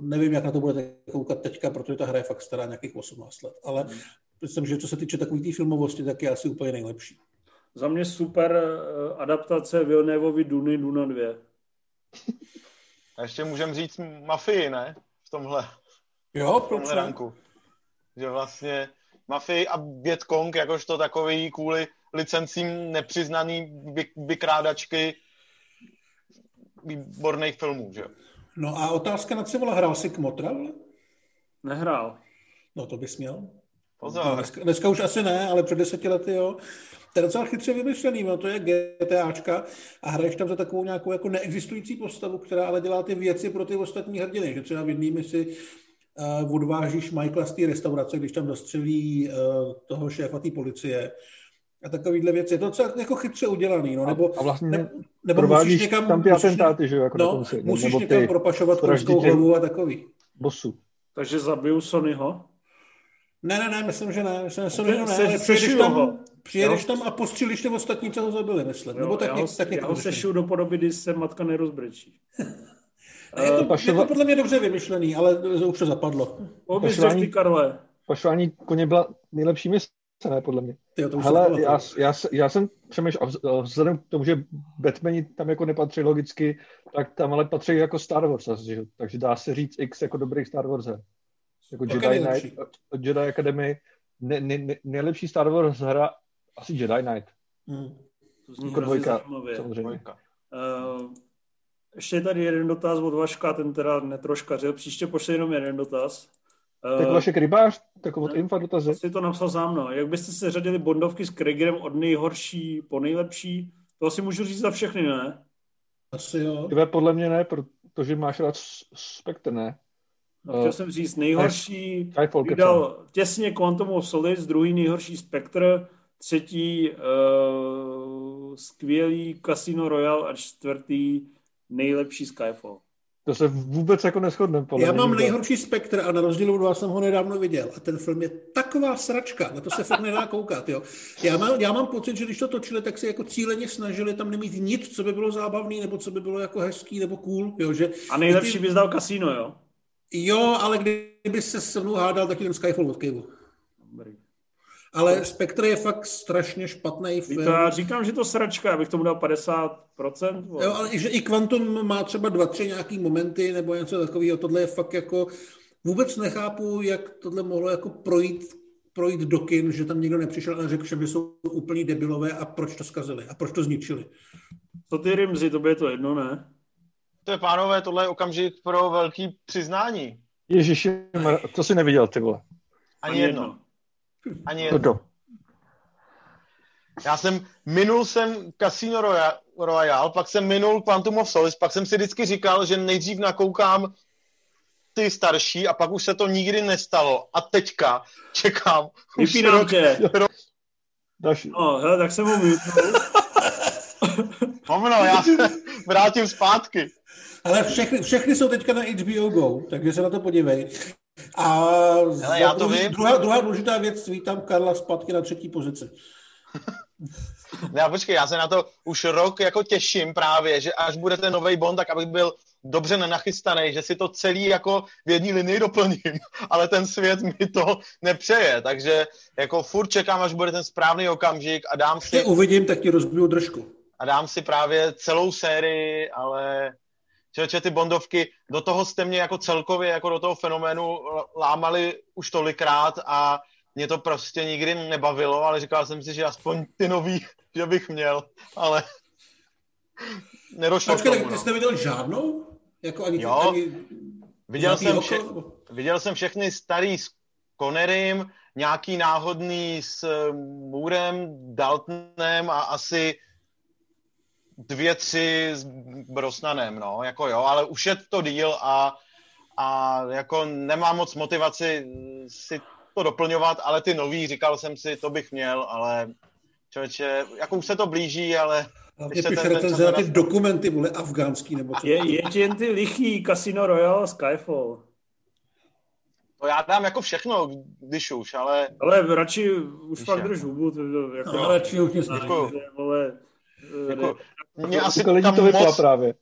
nevím, jak na to budete koukat teďka, protože ta hra je fakt stará nějakých 18 let. Ale hmm. myslím, že co se týče takové té filmovosti, tak je asi úplně nejlepší. Za mě super eh, adaptace Vilnévovi Duny Duna 2. A ještě můžeme říct Mafii, ne? V tomhle, jo, v tomhle ranku. Že vlastně Mafii a Vietcong jakožto takový kvůli licencím nepřiznaný vykrádačky výborných filmů, že No a otázka na Civola, hrál jsi Kmotra? Nehrál. No to bys měl. Pozor. No, dneska, dneska už asi ne, ale před deseti lety jo. To je docela chytře vymyšlený, no to je GTAčka a hraješ tam za takovou nějakou jako neexistující postavu, která ale dělá ty věci pro ty ostatní hrdiny, že třeba v jedné misi uh, odvážíš Michaela z té restaurace, když tam dostřelí uh, toho šéfa té policie a takovýhle věci. Je to docela jako chytře udělaný, no, nebo, a vlastně ne, nebo musíš někam, tam ty atentáty, že jo, jako no, konci, musíš nebo někam propašovat koňskou hlavu a takový. Bosu. Takže zabiju Sonyho? Ne, ne, ne, myslím, že ne. Myslím, že ne, se, ale přijedeš tam, přijedeš tam a postřílíš ty ostatní, co ho zabili, myslím. Jo, Nebo tak, já ho, tak já ho sešu do podoby, kdy se matka nerozbrečí. je, to, Pašova... je to podle mě dobře vymyšlený, ale už to zapadlo. Pašování, Karle. Pašování koně byla nejlepší mise, ne, podle mě. Hele, já, já, já, jsem přemýšlel, vzhledem k tomu, že Batmani tam jako nepatří logicky, tak tam ale patří jako Star Wars, takže dá se říct X jako dobrý Star Wars. Jako Jedi Knight, Jedi Academy, ne, ne, ne, nejlepší Star Wars hra asi Jedi Knight. Hmm. To zní jako dvojka, samozřejmě. Dvojka. Uh, ještě je tady jeden dotaz od Vaška, ten teda netroškařil. Příště pošli jenom jeden dotaz. Uh, tak Vašek Rybář, tak od Infa dotazy. Jsi to napsal sám, no. Jak byste se řadili bondovky s Kriegerem od nejhorší po nejlepší? To asi můžu říct za všechny, ne? Asi jo. Tvé podle mě ne, protože máš rád Spectre, ne? No, chtěl jsem říct, nejhorší vydal těsně Quantum of Solace, druhý nejhorší Spectre, třetí uh, skvělý Casino Royale a čtvrtý nejlepší Skyfall. To se vůbec jako neschodneme. Já mám nejhorší spektr a na rozdíl od vás jsem ho nedávno viděl. A ten film je taková sračka, na to se fakt nedá koukat. Jo. Já, mám, já mám pocit, že když to točili, tak si jako cíleně snažili tam nemít nic, co by bylo zábavný, nebo co by bylo jako hezký, nebo cool. Jo, že a nejlepší ty... by zdal kasino, jo? Jo, ale kdyby se se mnou hádal, tak ten Skyfall od Cable. Ale Spectre je fakt strašně špatný film. To já říkám, že to sračka, abych tomu dal 50%. Jo, ale že i Quantum má třeba dva, tři nějaký momenty nebo něco takového. Tohle je fakt jako... Vůbec nechápu, jak tohle mohlo jako projít, projít do kin, že tam nikdo nepřišel a řekl, že jsou úplný debilové a proč to zkazili a proč to zničili. Co ty Rimzy, to by je to jedno, ne? To je, pánové, tohle je okamžik pro velký přiznání. Ježiši, to si neviděl, ty vole. Ani, Ani jedno. jedno. Ani jedno. To. Já jsem, minul jsem Casino Royale, pak jsem minul Quantum of Solace, pak jsem si vždycky říkal, že nejdřív nakoukám ty starší a pak už se to nikdy nestalo. A teďka čekám. Vypínám tě. No, hele, tak jsem ho Hovno, já se vrátím zpátky. Ale všechny, všechny jsou teďka na HBO Go, takže se na to podívej. A Hele, já to druhý, vím. Druhá, druhá důležitá věc, vítám Karla zpátky na třetí pozici. Já počkej, já se na to už rok jako těším právě, že až bude ten nový Bond, tak abych byl dobře nenachystaný, že si to celý jako v jedné linii doplním, ale ten svět mi to nepřeje, takže jako furt čekám, až bude ten správný okamžik a dám Když si, uvidím, tak ti rozbiju držku. A dám si právě celou sérii, ale Čeče, ty Bondovky, do toho jste mě jako celkově, jako do toho fenoménu lámali už tolikrát a mě to prostě nikdy nebavilo, ale říkal jsem si, že aspoň ty nový, že bych měl, ale nedošlo k Počkej, tomu. tak ty No. jsi neviděl žádnou? Jako ani, Jo, ani Viděl jsem, oko? vše, viděl jsem všechny starý s Connerym, nějaký náhodný s Moorem, Daltonem a asi dvě, tři s Brosnanem, no, jako jo, ale už je to díl a, a jako nemám moc motivaci si to doplňovat, ale ty nový, říkal jsem si, to bych měl, ale člověče, jako už se to blíží, ale Hlavně když se piš ten- ten recenze na čas ty dokumenty, vole, afgánský nebo co. Je, je jen ty lichý Casino Royale Skyfall. to já dám jako všechno, když už, ale Ale radši už Víš fakt drž hubu, to, to, jako, No, radši už nic Děkuju. vole, mě asi tam to vypla moc, právě.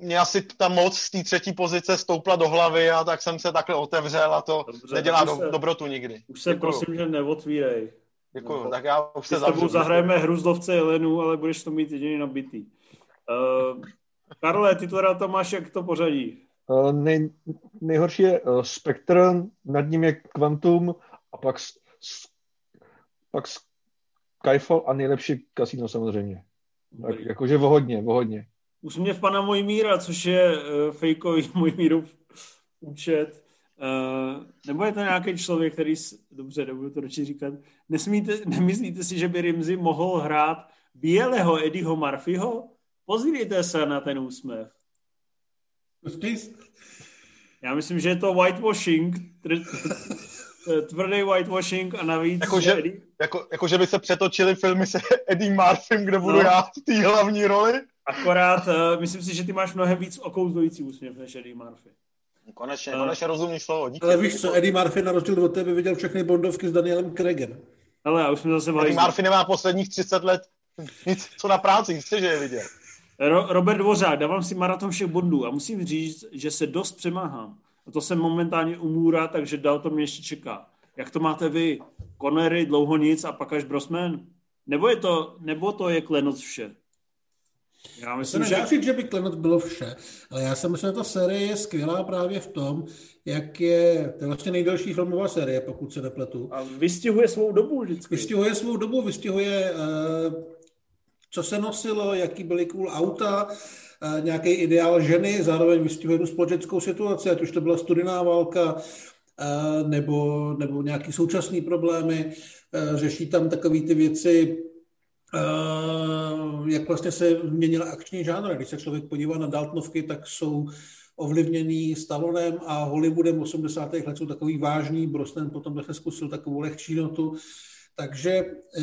mě asi ta moc z té třetí pozice stoupla do hlavy a tak jsem se takhle otevřel a to Dobře, nedělá do, se- dobrotu nikdy. už se Děkuju. prosím, že neotvírej. Děkuju, No. tak já už se s tebou zavřu. zahrajeme hru zlovce Jelenu, ale budeš to mít jediný nabitý. Uh, Karle, ty to máš jak to pořadí. Uh, nej, nejhorší je uh, Spectre, nad ním je Quantum a pak, s, s, pak Skyfall a nejlepší kasino samozřejmě. Tak jakože vohodně, vohodně. Úsměv pana Mojmíra, což je uh, fejkový Mojmírův účet. Uh, nebo je to nějaký člověk, který, s... dobře, nebudu to radši říkat, Nesmíte, nemyslíte si, že by Rimzi mohl hrát bílého Eddieho Murphyho? Pozrite se na ten úsměv. Počkej, Já myslím, že je to whitewashing, tvrdý whitewashing a navíc, Jakože- že Eddie, Jako, jako, že by se přetočili filmy se Eddie Murphym, kde budu No. já v té hlavní roli. akorát uh, myslím si, že ty máš mnohem víc okouzlující úsměv než Eddie Murphy. Konečně, Eh. konečně rozumný slovo. Díky. ale víš co, Eddie Murphy na rozdíl od tebe viděl všechny Bondovky s Danielem Craigem. Ale já už jsme zase Eddie. Murphy nemá posledních 30 let nic, co na práci, jistě, že je viděl. Ro- Robert Dvořák, dávám si maraton všech bondů a musím říct, že se dost přemáhám. A to jsem momentálně u Můra, takže dál to mě ještě čeká. Jak to máte vy? Connery, dlouho nic a pak až Brosman? Nebo, je to, nebo to je klenoc vše? Já myslím, že... říct, že by Klenoc bylo vše, ale já si myslím, že ta série je skvělá právě v tom, jak je, to je vlastně nejdelší filmová série, pokud se nepletu. A vystihuje svou dobu vždycky. Vystihuje svou dobu, vystihuje, eh, co se nosilo, jaký byly cool auta, nějaký ideál ženy, zároveň vystihuje tu společenskou situaci, ať už to byla studená válka, eh, nebo, nebo nějaký současné problémy. Eh, Řeší tam takové ty věci, eh, jak vlastně se měnila akční žánr. Když se člověk podívá na Daltonovky, tak jsou ovlivněný Stallonem a Hollywoodem 80. let jsou takový vážný. Brosnan potom zase zkusil takovou lehčí notu. Takže eh,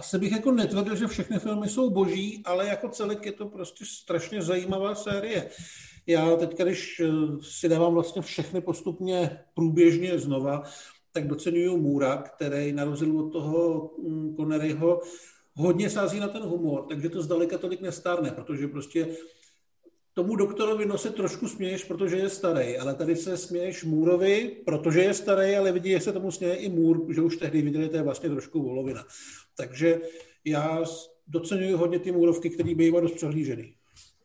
asi bych jako netvrdil, že všechny filmy jsou boží, ale jako celek je to prostě strašně zajímavá série. Já teď, když eh, si dávám vlastně všechny postupně průběžně znova, tak docenuju Můra, který na rozdíl od toho mm, Conneryho hodně sází na ten humor, takže to zdaleka tolik nestárne, protože prostě tomu doktorovi no se trošku směješ, protože je starý, ale tady se směješ Můrovi, protože je starý, ale vidí, že se tomu směje i Můr, že už tehdy viděli, to je vlastně trošku volovina. Takže já docenuju hodně ty Můrovky, který bývá dost přehlížený.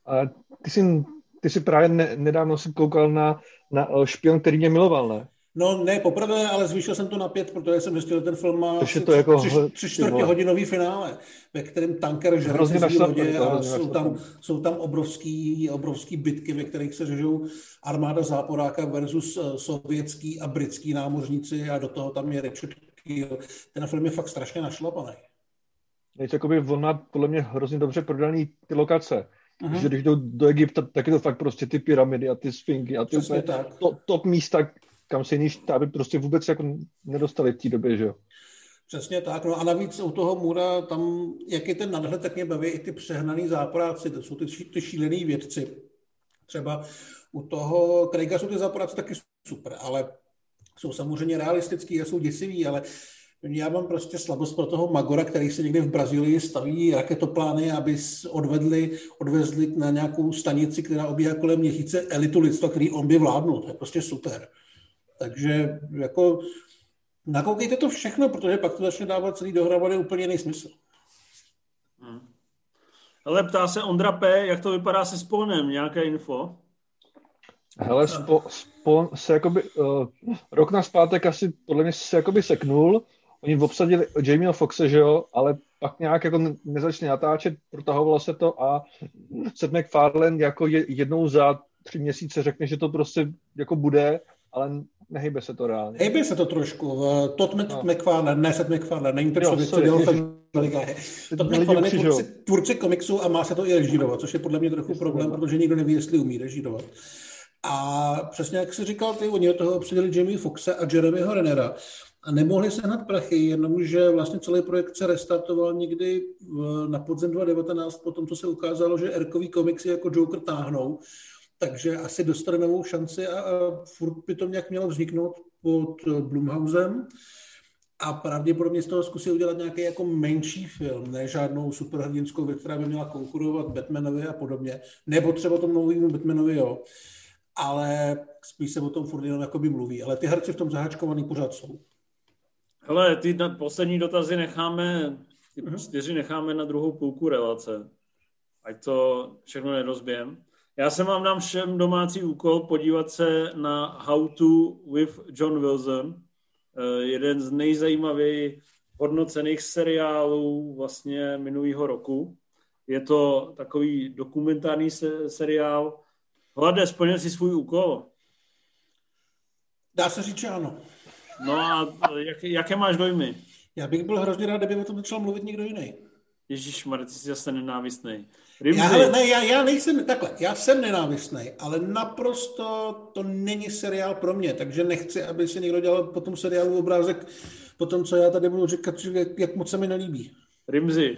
A ty jsi, ty jsi právě ne, nedávno si koukal na, na eh, špion, který mě miloval, ne? No ne poprvé, ale zvýšil jsem to na pět, protože jsem zjistil, že ten film má je asi to jako tři, tři čtvrtě hodinový finále, ve kterém tanker žere cizí lodě to a jsou tam, jsou tam obrovský, obrovský bitky, ve kterých se řežou armáda záporáka versus eh, sovětský a britský námořníci a do toho tam je Richard Keel. Ten film je fakt strašně našlapaný. Nejc, jakoby on má podle mě hrozně dobře prodaný ty lokace. Mhm. Uh-huh. Že když jdou do Egypta, tak je to fakt prostě ty pyramidy a ty sfinky a ty úplně tak. top, top místa, kam se jiný štáby prostě vůbec jako nedostali v té době, že jo. Přesně tak. No a navíc u toho Mura, tam, jak je ten nadhled, tak mě baví i ty přehnaný záporáci, to jsou ty, ty šílený vědci. Třeba u toho Craiga jsou ty záporáci taky super, ale jsou samozřejmě realistický a jsou děsivý, ale já mám prostě slabost pro toho Magora, který se někde v Brazílii staví raketoplány, aby odvedli, odvezli na nějakou stanici, která obíhá kolem měsíce elitu lidstva, který on by vládnul. To je prostě super. Takže jako nakoukejte to všechno, protože pak to začne dávat celý dohromady úplně jiný smysl. Hmm. Ale ptá se Ondra P., jak to vypadá se Sponem, nějaké info? Hele, spo, Spon se jakoby, uh, rok na zpátek asi podle mě se jakoby seknul, oni obsadili Jamieho Foxe, že jo, ale pak nějak jako nezačali natáčet, protahovalo se to a Seth MacFarlane jako jednou za tři měsíce řekne, že to prostě jako bude, ale nehybe se to reálně. Hejbe se to trošku. Todd no. McFarlane, ne Seth MacFarlane, není to člověk, co dělal Todd McFarlane je tvůrci, tvůrci komiksu a má se to i režírovat, což je podle mě trochu problém, protože nikdo neví, jestli umí režírovat. A přesně jak jsi říkal ty, oni od toho přidali Jamie Foxe a Jeremyho Renera a nemohli sehnat prachy, jenomže vlastně celý projekt se restartoval někdy na podzem 2019, potom co se ukázalo, že Erkový komiksy jako Joker táhnou, takže asi dostane novou šanci a, a furt by to nějak mělo vzniknout pod Blumhausem a pravděpodobně z toho zkusí udělat nějaký jako menší film, ne žádnou superhrdinskou věc, která by měla konkurovat Batmanovi a podobně, nebo třeba tomu novému Batmanovi, jo ale spíš se o tom furt jenom jakoby mluví. Ale ty herci v tom zaháčkovaný pořád jsou. Hele, ty na, poslední dotazy necháme, ty uh-huh. čtyři necháme na druhou půlku relace. Ať to všechno nerozbijem. Já jsem vám dám všem domácí úkol podívat se na How to with John Wilson, eh, jeden z nejzajímavěji hodnocených seriálů vlastně minulého roku. Je to takový dokumentární se, seriál, Hlade, splnil si svůj úkol? Dá se říct, že ano. No a jak, jaké máš dojmy? Já bych byl hrozně rád, kdyby o tom začal mluvit někdo jiný. Ježíš ty jsi zase nenávistný. Já, hele, ne, já, já nejsem, takhle, já jsem nenávistný, ale naprosto to není seriál pro mě, takže nechci, aby si někdo dělal po tom seriálu obrázek po tom, co já tady budu říkat, jak, jak moc se mi nelíbí. Rimzi,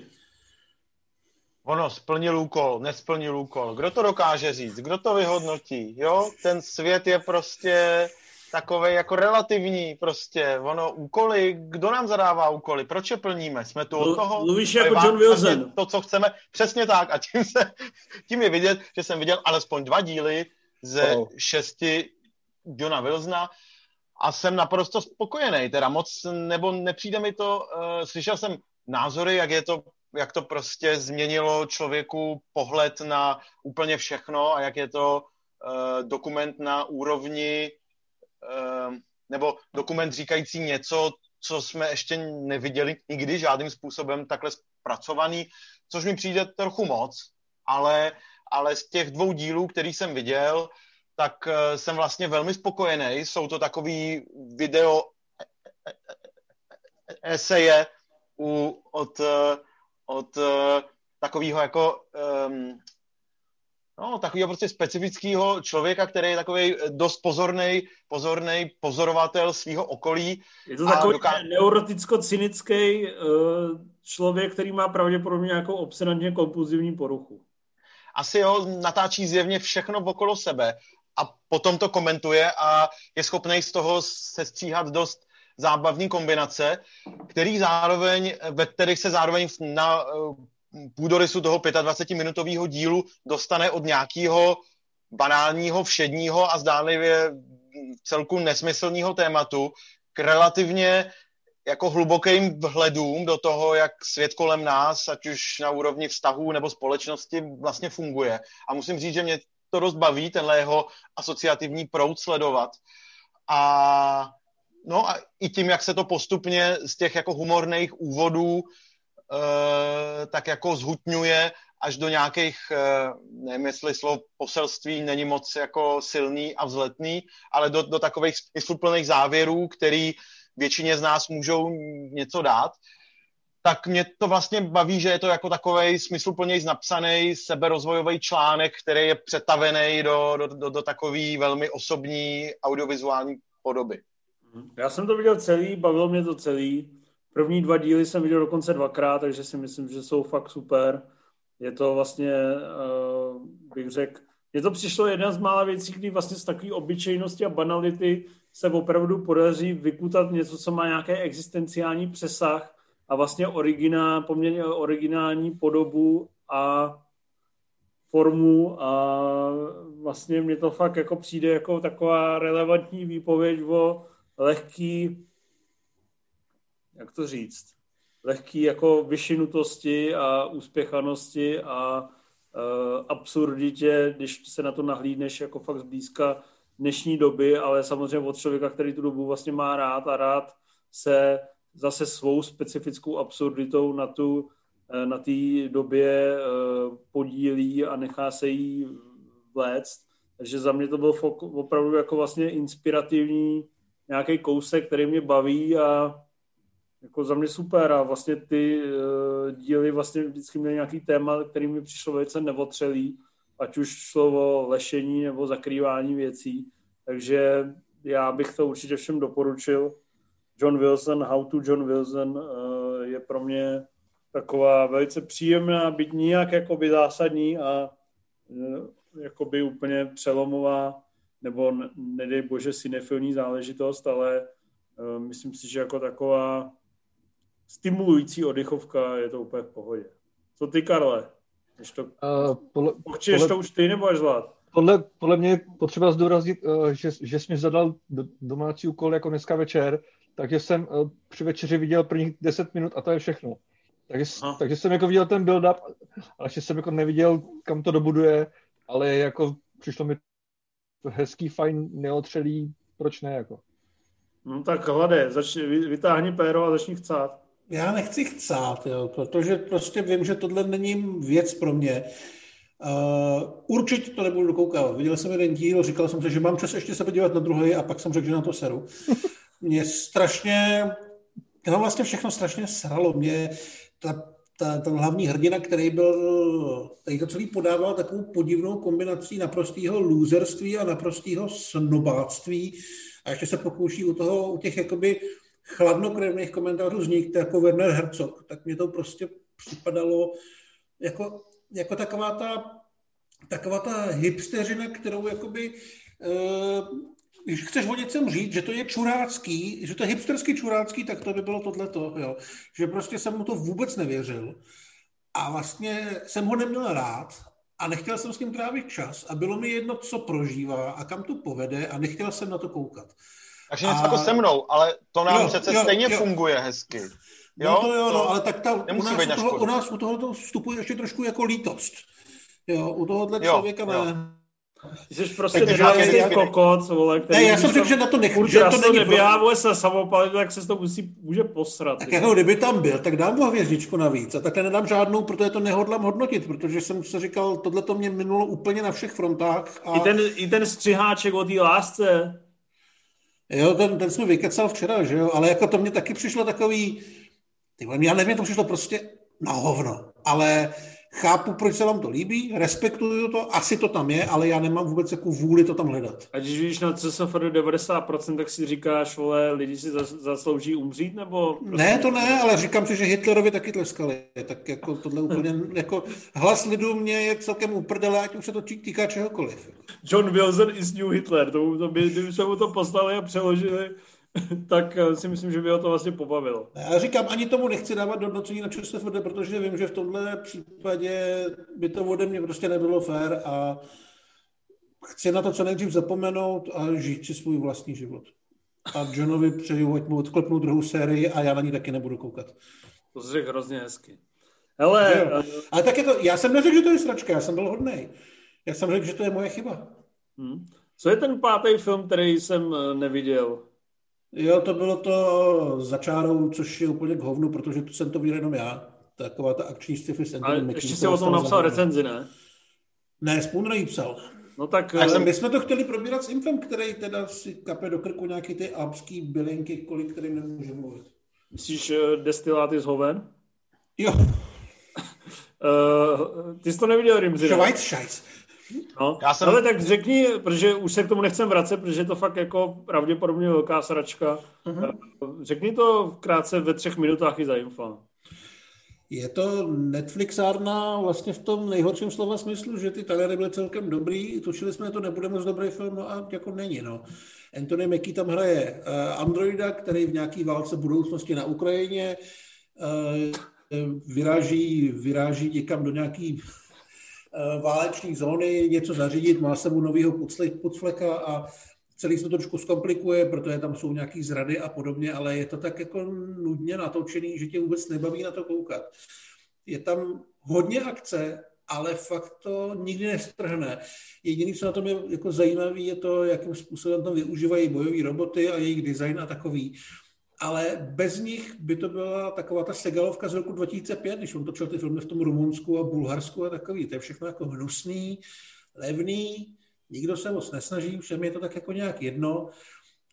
ono splnil úkol, nesplnil úkol. Kdo to dokáže říct? Kdo to vyhodnotí? Jo, ten svět je prostě takový jako relativní prostě. Ono, úkoly, kdo nám zadává úkoly? Proč je plníme? Jsme tu od toho? Mluvíš jako John Wilson. To, co chceme. Přesně tak. A tím, se, tím je vidět, že jsem viděl alespoň dva díly ze oh. šesti Johna Wilsona a jsem naprosto spokojený. Teda moc, nebo nepřijde mi to, uh, slyšel jsem názory, jak je to jak to prostě změnilo člověku pohled na úplně všechno a jak je to uh, dokument na úrovni uh, nebo dokument říkající něco, co jsme ještě neviděli nikdy žádným způsobem takhle zpracovaný, což mi přijde trochu moc, ale, ale z těch dvou dílů, který jsem viděl, tak uh, jsem vlastně velmi spokojený. Jsou to takový video eseje u, od od uh, takového jako um, no, takového prostě specifického člověka, který je takový dost pozorný, pozorný pozorovatel svého okolí. Je to takový doká... neuroticko-cynický uh, člověk, který má pravděpodobně nějakou obsedantně kompulzivní poruchu. Asi jo, natáčí zjevně všechno okolo sebe a potom to komentuje a je schopný z toho sestříhat dost zábavní kombinace, který zároveň, ve kterých se zároveň na eh, půdorysu toho 25-minutového dílu dostane od nějakého banálního, všedního a zdánlivě celku nesmyslného tématu k relativně jako hlubokým vhledům do toho, jak svět kolem nás, ať už na úrovni vztahů nebo společnosti, vlastně funguje. A musím říct, že mě to dost baví, tenhle jeho asociativní proud sledovat. A No a i tím, jak se to postupně z těch jako humorných úvodů tak jako zhutňuje až do nějakých, e, nevím jestli slovo poselství není moc jako silný a vzletný, ale do, do takových smysluplných závěrů, který většině z nás můžou něco dát, tak mě to vlastně baví, že je to jako takový smysluplně napsaný seberozvojový článek, který je přetavený do, do, do, do takové velmi osobní audiovizuální podoby. Já jsem to viděl celý, bavilo mě to celý. První dva díly jsem viděl dokonce dvakrát, takže si myslím, že jsou fakt super. Je to vlastně, uh, bych řekl, je to přišlo jedna z mála věcí, kdy vlastně z takové obyčejnosti a banality se opravdu podaří vykutat něco, co má nějaký existenciální přesah a vlastně originál, poměrně originální podobu a formu a vlastně mě to fakt jako přijde jako taková relevantní výpověď o lehký, jak to říct, lehký jako vyšinutosti a úspěchanosti a uh, absurditě, když se na to nahlídneš jako fakt zblízka dnešní doby, ale samozřejmě od člověka, který tu dobu vlastně má rád a rád se zase svou specifickou absurditou na tu Eh, na té době eh, podílí a nechá se jí vléct. Takže za mě to byl opravdu jako vlastně inspirativní nějaký kousek, který mě baví a jako za mě super a vlastně ty uh, díly vlastně vždycky měly nějaký téma, který mi přišlo velice nevotřelý, ať už šlo o lešení nebo zakrývání věcí. Takže já bych to určitě všem doporučil. John Wilson, How to John Wilson uh, je pro mě taková velice příjemná, byť nijak jakoby zásadní a e, jakoby úplně přelomová, nebo nedej bože nefilní záležitost, ale uh, myslím si, že jako taková stimulující oddychovka je to úplně v pohodě. Co ty, Karle? Když to, uh, podle, podle, to už ty nebo až zvlád? Podle, podle mě je potřeba zdůraznit, uh, že, že jsi mi zadal do, domácí úkol jako dneska večer, takže jsem uh, při večeři viděl prvních 10 minut a to je všechno. Takže, takže jsem jako viděl ten build-up, ale ještě jsem jako neviděl, kam to dobuduje, ale jako přišlo mi to hezký, fajn, neotřelý, proč ne, jako. No tak hlade, začni, vytáhni péro a začni chcát. Já nechci chcát, jo, protože prostě vím, že tohle není věc pro mě. Uh, určitě to nebudu dokoukávat. Viděl jsem jeden díl, říkal jsem si, že mám čas ještě se podívat na druhý a pak jsem řekl, že na to seru. Mě strašně, to vlastně všechno strašně sralo. Mě ta, ta, ten hlavní hrdina, který byl, který to celý podával takovou podivnou kombinací naprostého loserství a naprostého snobáctví a ještě se pokouší u toho, u těch jakoby chladnokrevných komentářů z jako Werner Herzog, tak mě to prostě připadalo jako, jako taková ta taková ta hipsteřina, kterou jakoby uh, když chceš o něčem říct, že to je čurácký, že to je hipsterský čurácký, tak to by bylo tohleto, jo. Že prostě jsem mu to vůbec nevěřil. A vlastně jsem ho neměl rád a nechtěl jsem s ním trávit čas a bylo mi jedno, co prožívá a kam to povede a nechtěl jsem na to koukat. Takže něco a... jako se mnou, ale to nám jo, přece jo, stejně jo. funguje hezky. Jo? No to jo, to no, ale tak ta, u, nás u, toho, u nás u tohoto vstupuje ještě trošku jako lítost. Jo, u tohohle člověka jo, ne. Jo. Jsi prostě nežádný kokot, vole, který... Ne, já jsem řekl, že na to nech... že to není neběhá, vole, se samopalit, tak se to musí, může posrat. Tak jako kdyby tam byl, tak dám mu hvězdičku navíc. A takhle nedám žádnou, protože to nehodlám hodnotit, protože jsem se říkal, tohle to mě minulo úplně na všech frontách. A... I, ten, I ten střiháček o té lásce. Jo, ten, ten jsme vykecal včera, že jo, ale jako to mě taky přišlo takový, ty, já nevím, to přišlo prostě na hovno, ale chápu, proč se vám to líbí, respektuju to, asi to tam je, ale já nemám vůbec jako vůli to tam hledat. A když víš na CSFR 90%, tak si říkáš, vole, lidi si zaslouží umřít, nebo... Prostě... Ne, to ne, ale říkám si, že Hitlerovi taky tleskali. Tak jako tohle úplně, jako hlas lidu mě je celkem uprdele, ať už se to týká čehokoliv. John Wilson is new Hitler, to, to by, kdyby se mu to poslali a přeložili, tak eh, si myslím, že by ho to vlastně pobavilo. Já říkám, ani tomu nechci dávat hodnocení na ČSFD, protože vím, že v tomhle případě by to ode mě prostě nebylo fér a chci na to co nejdřív zapomenout a žít si svůj vlastní život. A Johnovi přeju, ať mu odklepnou druhou sérii a já na ní taky nebudu koukat. To jsi řekl hrozně hezky. Hele, uh... Ale tak je to, já jsem neřekl, že to je sračka, já jsem byl hodnej. Já jsem řekl, že to je moje chyba. Hmm. Co je ten pátý film, který jsem eh, neviděl? Jo, to bylo to za čárou, což je úplně k hovnu, protože to jsem to viděl jenom já. Taková ta akční sci-fi s Ale ještě si o tom napsal recenzi, ne? Ne, Spoon psal. No tak... A jsem, my jsme to chtěli probírat s Infem, který teda si kape do krku nějaký ty alpský bylinky, kolik kterým nemůže mluvit. Myslíš uh, destiláty z hoven? Jo. uh, ty jsi to neviděl, Rimzi, Schweizscheiß. No, Já jsem... ale tak řekni, protože už se k tomu nechcem vracet, protože je to fakt jako pravděpodobně velká sračka. Uh-huh. Řekni to krátce ve třech minutách i za info. Je to Netflixárna vlastně v tom nejhorším slova smyslu, že ty trailery byly celkem dobrý, tušili jsme, že to nebude moc dobrý film, no a jako není, no. Anthony Mackie tam hraje uh, androida, který v nějaký válce budoucnosti na Ukrajině uh, vyráží, vyráží někam do nějaký uh, váleční zóny, něco zařídit, má se mu novýho pucfleka a celý se to trošku zkomplikuje, protože tam jsou nějaký zrady a podobně, ale je to tak jako nudně natočený, že tě vůbec nebaví na to koukat. Je tam hodně akce, ale fakt to nikdy nestrhne. Jediné, co na tom je jako zajímavé, je to, jakým způsobem tam využívají bojové roboty a jejich design a takový. Ale bez nich by to byla taková ta Segalovka z roku 2005, když on točil ty filmy v tom Rumunsku a Bulharsku a takový. To je všechno jako hnusný, levný, nikdo se moc nesnaží, všem je to tak jako nějak jedno.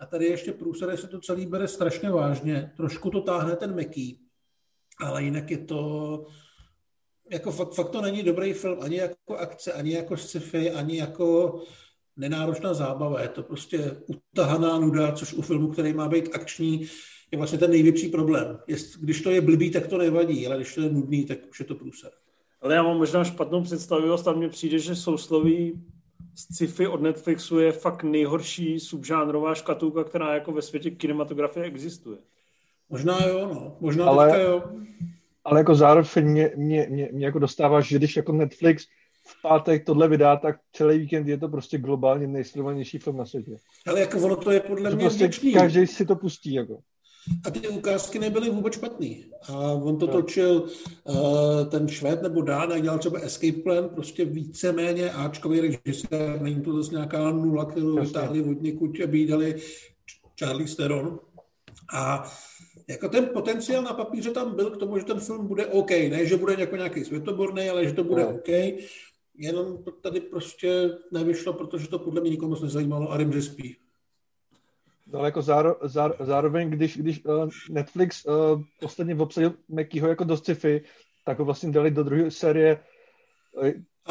A tady ještě průsad, se to celý bere strašně vážně. Trošku to táhne ten meký, ale jinak je to, jako fakt, fakt to není dobrý film, ani jako akce, ani jako sci-fi, ani jako nenáročná zábava. Je to prostě utahaná nuda, což u filmu, který má být akční, je vlastně ten největší problém. Jest, když to je blbý, tak to nevadí, ale když to je nudný, tak už je to průser. Ale já mám možná špatnou představivost a mně přijde, že sousloví sci-fi od Netflixu je fakt nejhorší subžánrová škatulka, která jako ve světě kinematografie existuje. Možná jo, no. Možná ale, teďka jo. Ale jako zároveň mě, mě, mě, mě jako dostává, že když jako Netflix v pátek tohle vydá, tak celý víkend je to prostě globálně nejsledovanější film na světě. Ale jako ono to je podle že mě prostě vděčný. Každý si to pustí. Jako. A ty ukázky nebyly vůbec špatný. A on to no. točil uh, ten Švéd nebo Dán, jak dělal třeba Escape Plan, prostě víceméně Ačkový režisér, není to zase nějaká nula, kterou vytáhli od někud a bídali Charlie Steron. A jako ten potenciál na papíře tam byl k tomu, že ten film bude OK. Ne, že bude jako nějaký světoborný, ale že to bude no. OK. Jenom tady prostě nevyšlo, protože to podle mě nikomu moc nezajímalo a Rim spí. No, ale jako záro, záro, zároveň, když, když uh, Netflix uh, posledně obsadil Mekyho jako do sci-fi, tak ho vlastně dali do druhé série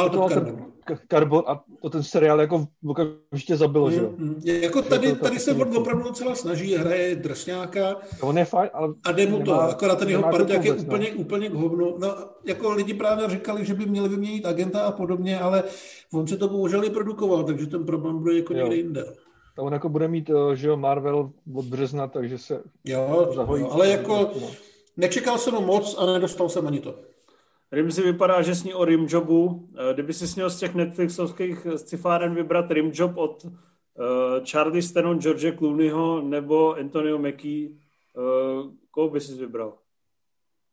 to Carbon. Carbon a to ten seriál jako okamžitě zabilo, mm, že jo? Mm, mm. Jako tady, tady se on opravdu docela snaží, hraje drsňáka. On je fajn, ale... A jde mu to, akorát ten jeho parťák je úplně, no. úplně k hovnu. No, jako lidi právě říkali, že by měli vyměnit agenta a podobně, ale on se to bohužel produkoval, takže ten problém bude jako někde jinde. A on jako bude mít, eh, že jo, Marvel od března, takže se jo, zahojí. Jo, ale jako nečekal jsem moc a nedostal jsem ani to. si vypadá, že sní o Rimjobu. Eh, kdyby si sněl z těch Netflixovských scifáren vybrat Rimjob od uh, Charlie Stenon, George Clooneyho nebo Antonio Mackie, uh, koho by si vybral?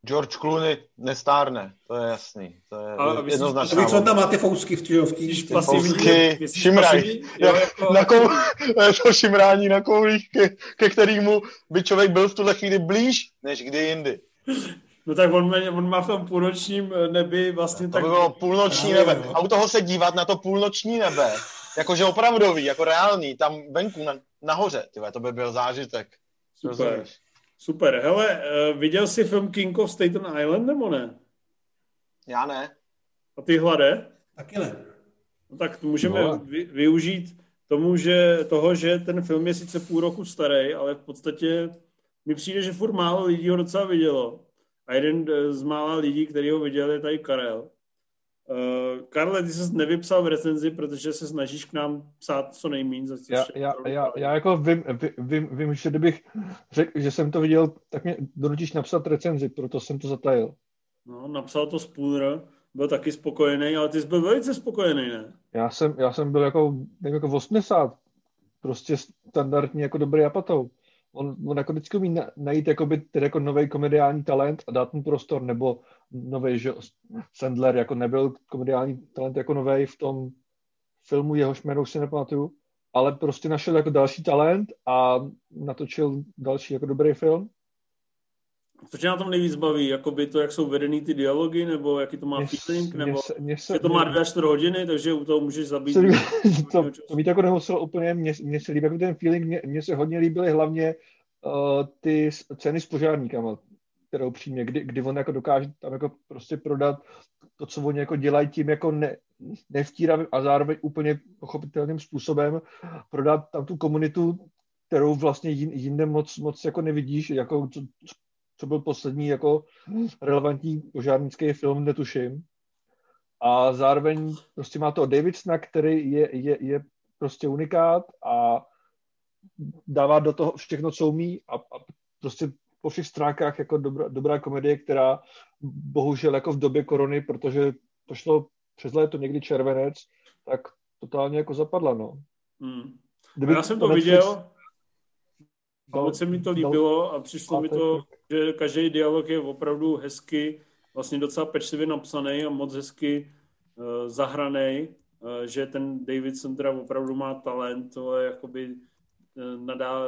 George Clooney nestárne, to je jasný. To je a jednoznačná. Co tam máte fousky v těžovský? Fousky, šimraj. Jako... Na kou... to šimrání na koulích, ke, ke kterému by člověk byl v tuhle chvíli blíž, než kdy jindy. No tak on, on má v tom půlnočním nebi vlastně to tak... To by bylo půlnoční nebe. No. A u toho se dívat na to půlnoční nebe, jakože opravdový, jako reálný, tam venku na, nahoře, tyhle, to by byl zážitek. Super. Rozumíš? Super. Hele, uh, viděl jsi film King of Staten Island nebo ne? Já ne. A ty hlade? Taky ne. No, tak můžeme no. vy, využít tomu, že, toho, že ten film je sice půl roku starý, ale v podstatě mi přijde, že furt málo lidí ho docela vidělo. A jeden eh, z mála lidí, který ho viděl, je tady Karel. Uh, Karle, ty jsi nevypsal v recenzi, protože se snažíš k nám psát co nejméně. Já, já, já, já jako vím, vím, vím, že kdybych řekl, že jsem to viděl, tak mě donutíš napsat recenzi, proto jsem to zatajil. No, napsal to Spooner, byl taky spokojený, ale ty jsi byl velice spokojený, ne? Já jsem, já jsem byl jako, nevím, jako 80, prostě standardní jako dobrý apatou on, on jako vždycky umí najít jakoby, tedy jako nový komediální talent a dát mu prostor, nebo nový, že Sandler jako nebyl komediální talent jako nový v tom filmu, jehož jméno si nepamatuju, ale prostě našel jako další talent a natočil další jako dobrý film. Co tě na tom nejvíc baví? Jakoby to, jak jsou vedený ty dialogy, nebo jaký to má mě, feeling, nebo mě se, mě se, že to má dvě až hodiny, takže u toho můžeš zabít. to, to mi jako nemuselo úplně, mně, mně se líbí jako ten feeling, mně, mně se hodně líbily hlavně uh, ty ceny s požárníkama, kterou přímě, kdy, kdy on jako dokáže tam jako prostě prodat to, co oni jako dělají tím jako ne, nevtíravým a zároveň úplně pochopitelným způsobem prodat tam tu komunitu, kterou vlastně jinde moc, moc jako nevidíš, jako co, co byl poslední jako relevantní požárnický film, netuším. A zároveň prostě má to Davidsona, který je, je, je prostě unikát a dává do toho všechno, co umí a, a prostě po všech stránkách jako dobrá, dobrá komedie, která bohužel jako v době korony, protože to šlo přes léto někdy červenec, tak totálně jako zapadla, no. Hmm. Kdyby Já jsem to Netflix... viděl, a moc se mi to líbilo a přišlo mi to, že každý dialog je opravdu hezky, vlastně docela pečlivě napsaný a moc hezky uh, zahraný, uh, že ten Davidson teda opravdu má talent, to je jakoby uh, nadá,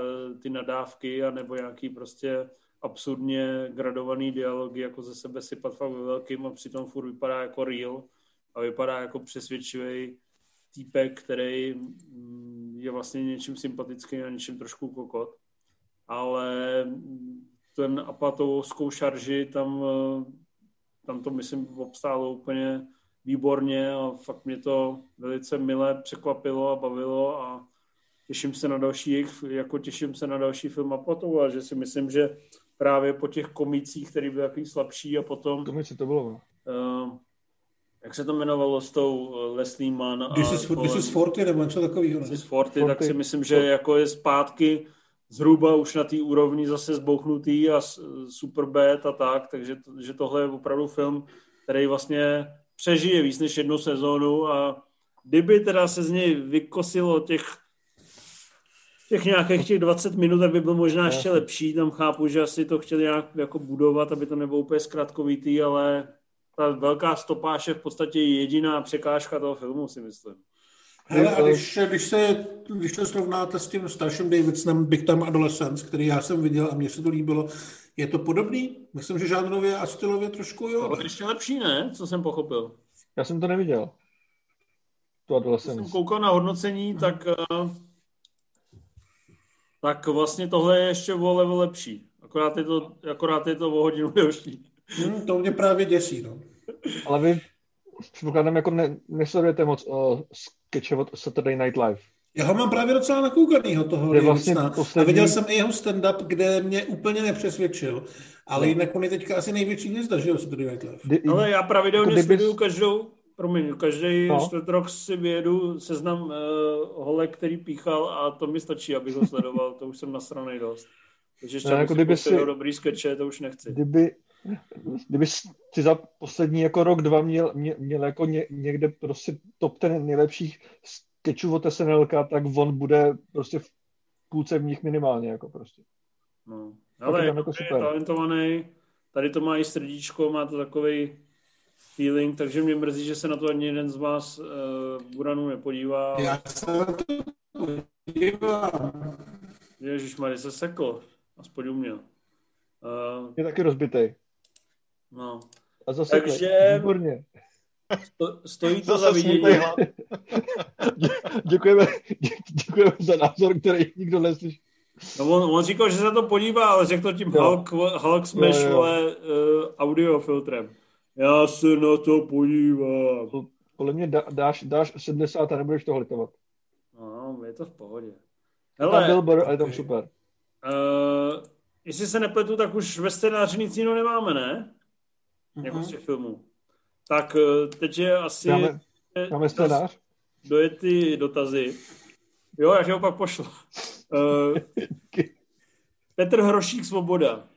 ty nadávky a nebo nějaký prostě absurdně gradovaný dialogy, jako ze sebe sypat fakt ve velkým a přitom furt vypadá jako real a vypadá jako přesvědčivý týpek, který mm, je vlastně něčím sympatický a něčím trošku kokot. Ale ten apatovskou šarži tam, tam to myslím obstálo úplně výborně a fakt mě to velice milé překvapilo a bavilo a těším se na další, jako těším se na další film Apatou a že si myslím, že právě po těch komicích, který byl takový slabší a potom... Komici to bylo, uh, jak se to jmenovalo s tou uh, Leslie Mann a... This is, this is 40 nebo něco takového. This is 40, tak si myslím, že jako je zpátky zhruba už na té úrovni zase zbouchnutý a super bad a tak, takže to, že tohle je opravdu film, který vlastně přežije víc než jednu sezónu a kdyby teda se z něj vykosilo těch těch nějakých těch 20 minut, tak by byl možná ještě lepší. Tam chápu, že asi to chtěli nějak jako budovat, aby to nebylo úplně zkratkovitý, ale ta velká stopáž je v podstatě jediná překážka toho filmu, si myslím. Hele, a když, když, se, když to srovnáte s tím starším Davidsonem, Big Time Adolescence, který já jsem viděl a mně se to líbilo, je to podobný? Myslím, že žánrově a stylově trošku jo. Ale ještě lepší, ne? Co jsem pochopil. Já jsem to neviděl. Tu Adolescence. Když jsem koukal na hodnocení, tak uh, tak vlastně tohle je ještě o level lepší. Akorát je to, akorát je to o hodinu delší. Hmm, to mě právě děsí, no. Ale vy předpokládám, jako ne, nesledujete moc o sketche od Saturday Night Live. Já ho mám právě docela nakoukanýho toho je vlastně poslední... A viděl jsem i jeho stand-up, kde mě úplně nepřesvědčil. Ale no. jinak on je teďka asi největší hvězda, že jo, Saturday Night Live. Ale já pravidelně jako sleduju každou, promiň, každý no. čtvrt rok si vyjedu seznam uh, holek, který píchal a to mi stačí, abych ho sledoval, to už jsem nasranej dost. Takže ještě no, jako kdyby si, dobrý skeče, to už nechci. Kdyby, kdyby si za poslední jako rok, dva měl, měl, měl jako ně, někde prostě top ten nejlepších skečů od SNL, tak on bude prostě v půlce v nich minimálně, jako prostě. No. Ale je, jako je talentovaný, tady to má i srdíčko, má to takový feeling, takže mě mrzí, že se na to ani jeden z vás uh, Buranu nepodívá. Já se na to podívám. Ježišmarja, se sekl. Aspoň u mě. Uh, je taky rozbitej. No. A zase Takže... Výborně. Sto, stojí to za vidění. děkujeme, děkujeme za názor, který nikdo neslyší. No on, on říkal, že se to podívá, ale řekl to tím Hulk, Hulk Smash jo, jo. Vole, uh, audiofiltrem. Já se na to podívám. Podle mě dá, dáš, dáš 70 a nebudeš to litovat. No, je to v pohodě. Hele, Bill Burr, je tam super. Uh, jestli se nepletu, tak už ve scénáři nic jiného nemáme, ne? Mm-hmm. Jako z těch filmů. Tak uh, teď je asi... Máme, máme scénář? Dojet ty dotazy. Jo, já ho pak pošlu. Uh, Petr Hrošík Svoboda.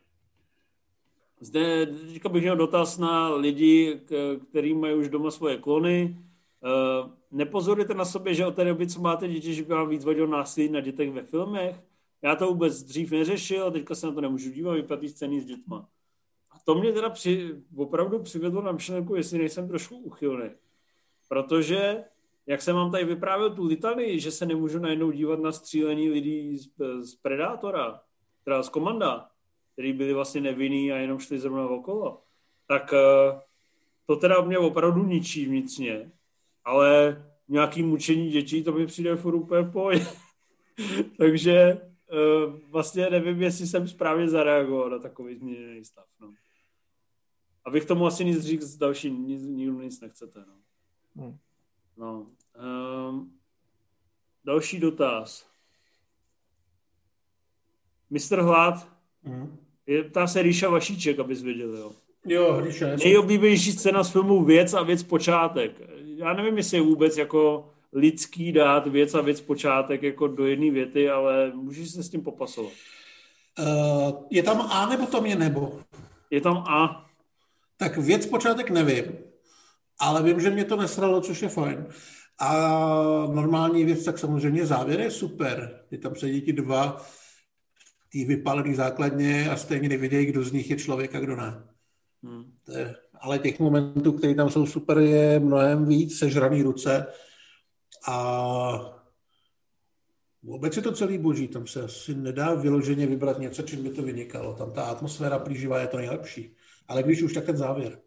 Zde teďka bych měl dotaz na lidi, kteří mají už doma svoje klony. Eh, nepozorujete na sobě, že od té doby, co máte děti, že by vám víc vadilo násilí na dětech ve filmech? Já to vůbec dřív neřešil, teďka se na to nemůžu dívat, vypadá scény s dětma. A to mě teda při, opravdu přivedlo na myšlenku, jestli nejsem trošku uchylný. Protože, jak jsem vám tady vyprávěl tu litany, že se nemůžu najednou dívat na střílení lidí z, z Predátora, teda z Komanda, který byli vlastně nevinný a jenom šli zrovna okolo, tak eh, to teda mě opravdu ničí vnitřně, ale nějaký mučení dětí, to mi přijde furt úplně poj. Takže eh, vlastně nevím, jestli jsem správně zareagoval na takový změněný stav. No. A vy k tomu asi nic říct další, nic, nikdo nic nechcete. No. Hmm. no. Um, další dotaz. Mistr Hlad, hmm. Je, ptá se Ríša Vašíček, abys věděl, jo. Jo, Ríša. Nejoblíbenější scéna z filmu Věc a věc počátek. Já nevím, jestli je vůbec jako lidský dát věc a věc počátek jako do jedné věty, ale můžeš se s tím popasovat. Uh, je tam A nebo tam je nebo? Je tam A. Tak věc počátek nevím, ale vím, že mě to nesralo, což je fajn. A normální věc, tak samozřejmě závěr je super. Je tam sedí ti dva tý vypálený základně a stejně nevědějí, kdo z nich je člověk a kdo ne. Hmm. je, ale těch momentů, které tam jsou super, je mnohem víc, sežraný ruce a vůbec je to celý boží, tam se asi nedá vyloženě vybrat něco, čím by to vynikalo. Tam ta atmosféra plíživá je to nejlepší. Ale když už, tak ten závěr.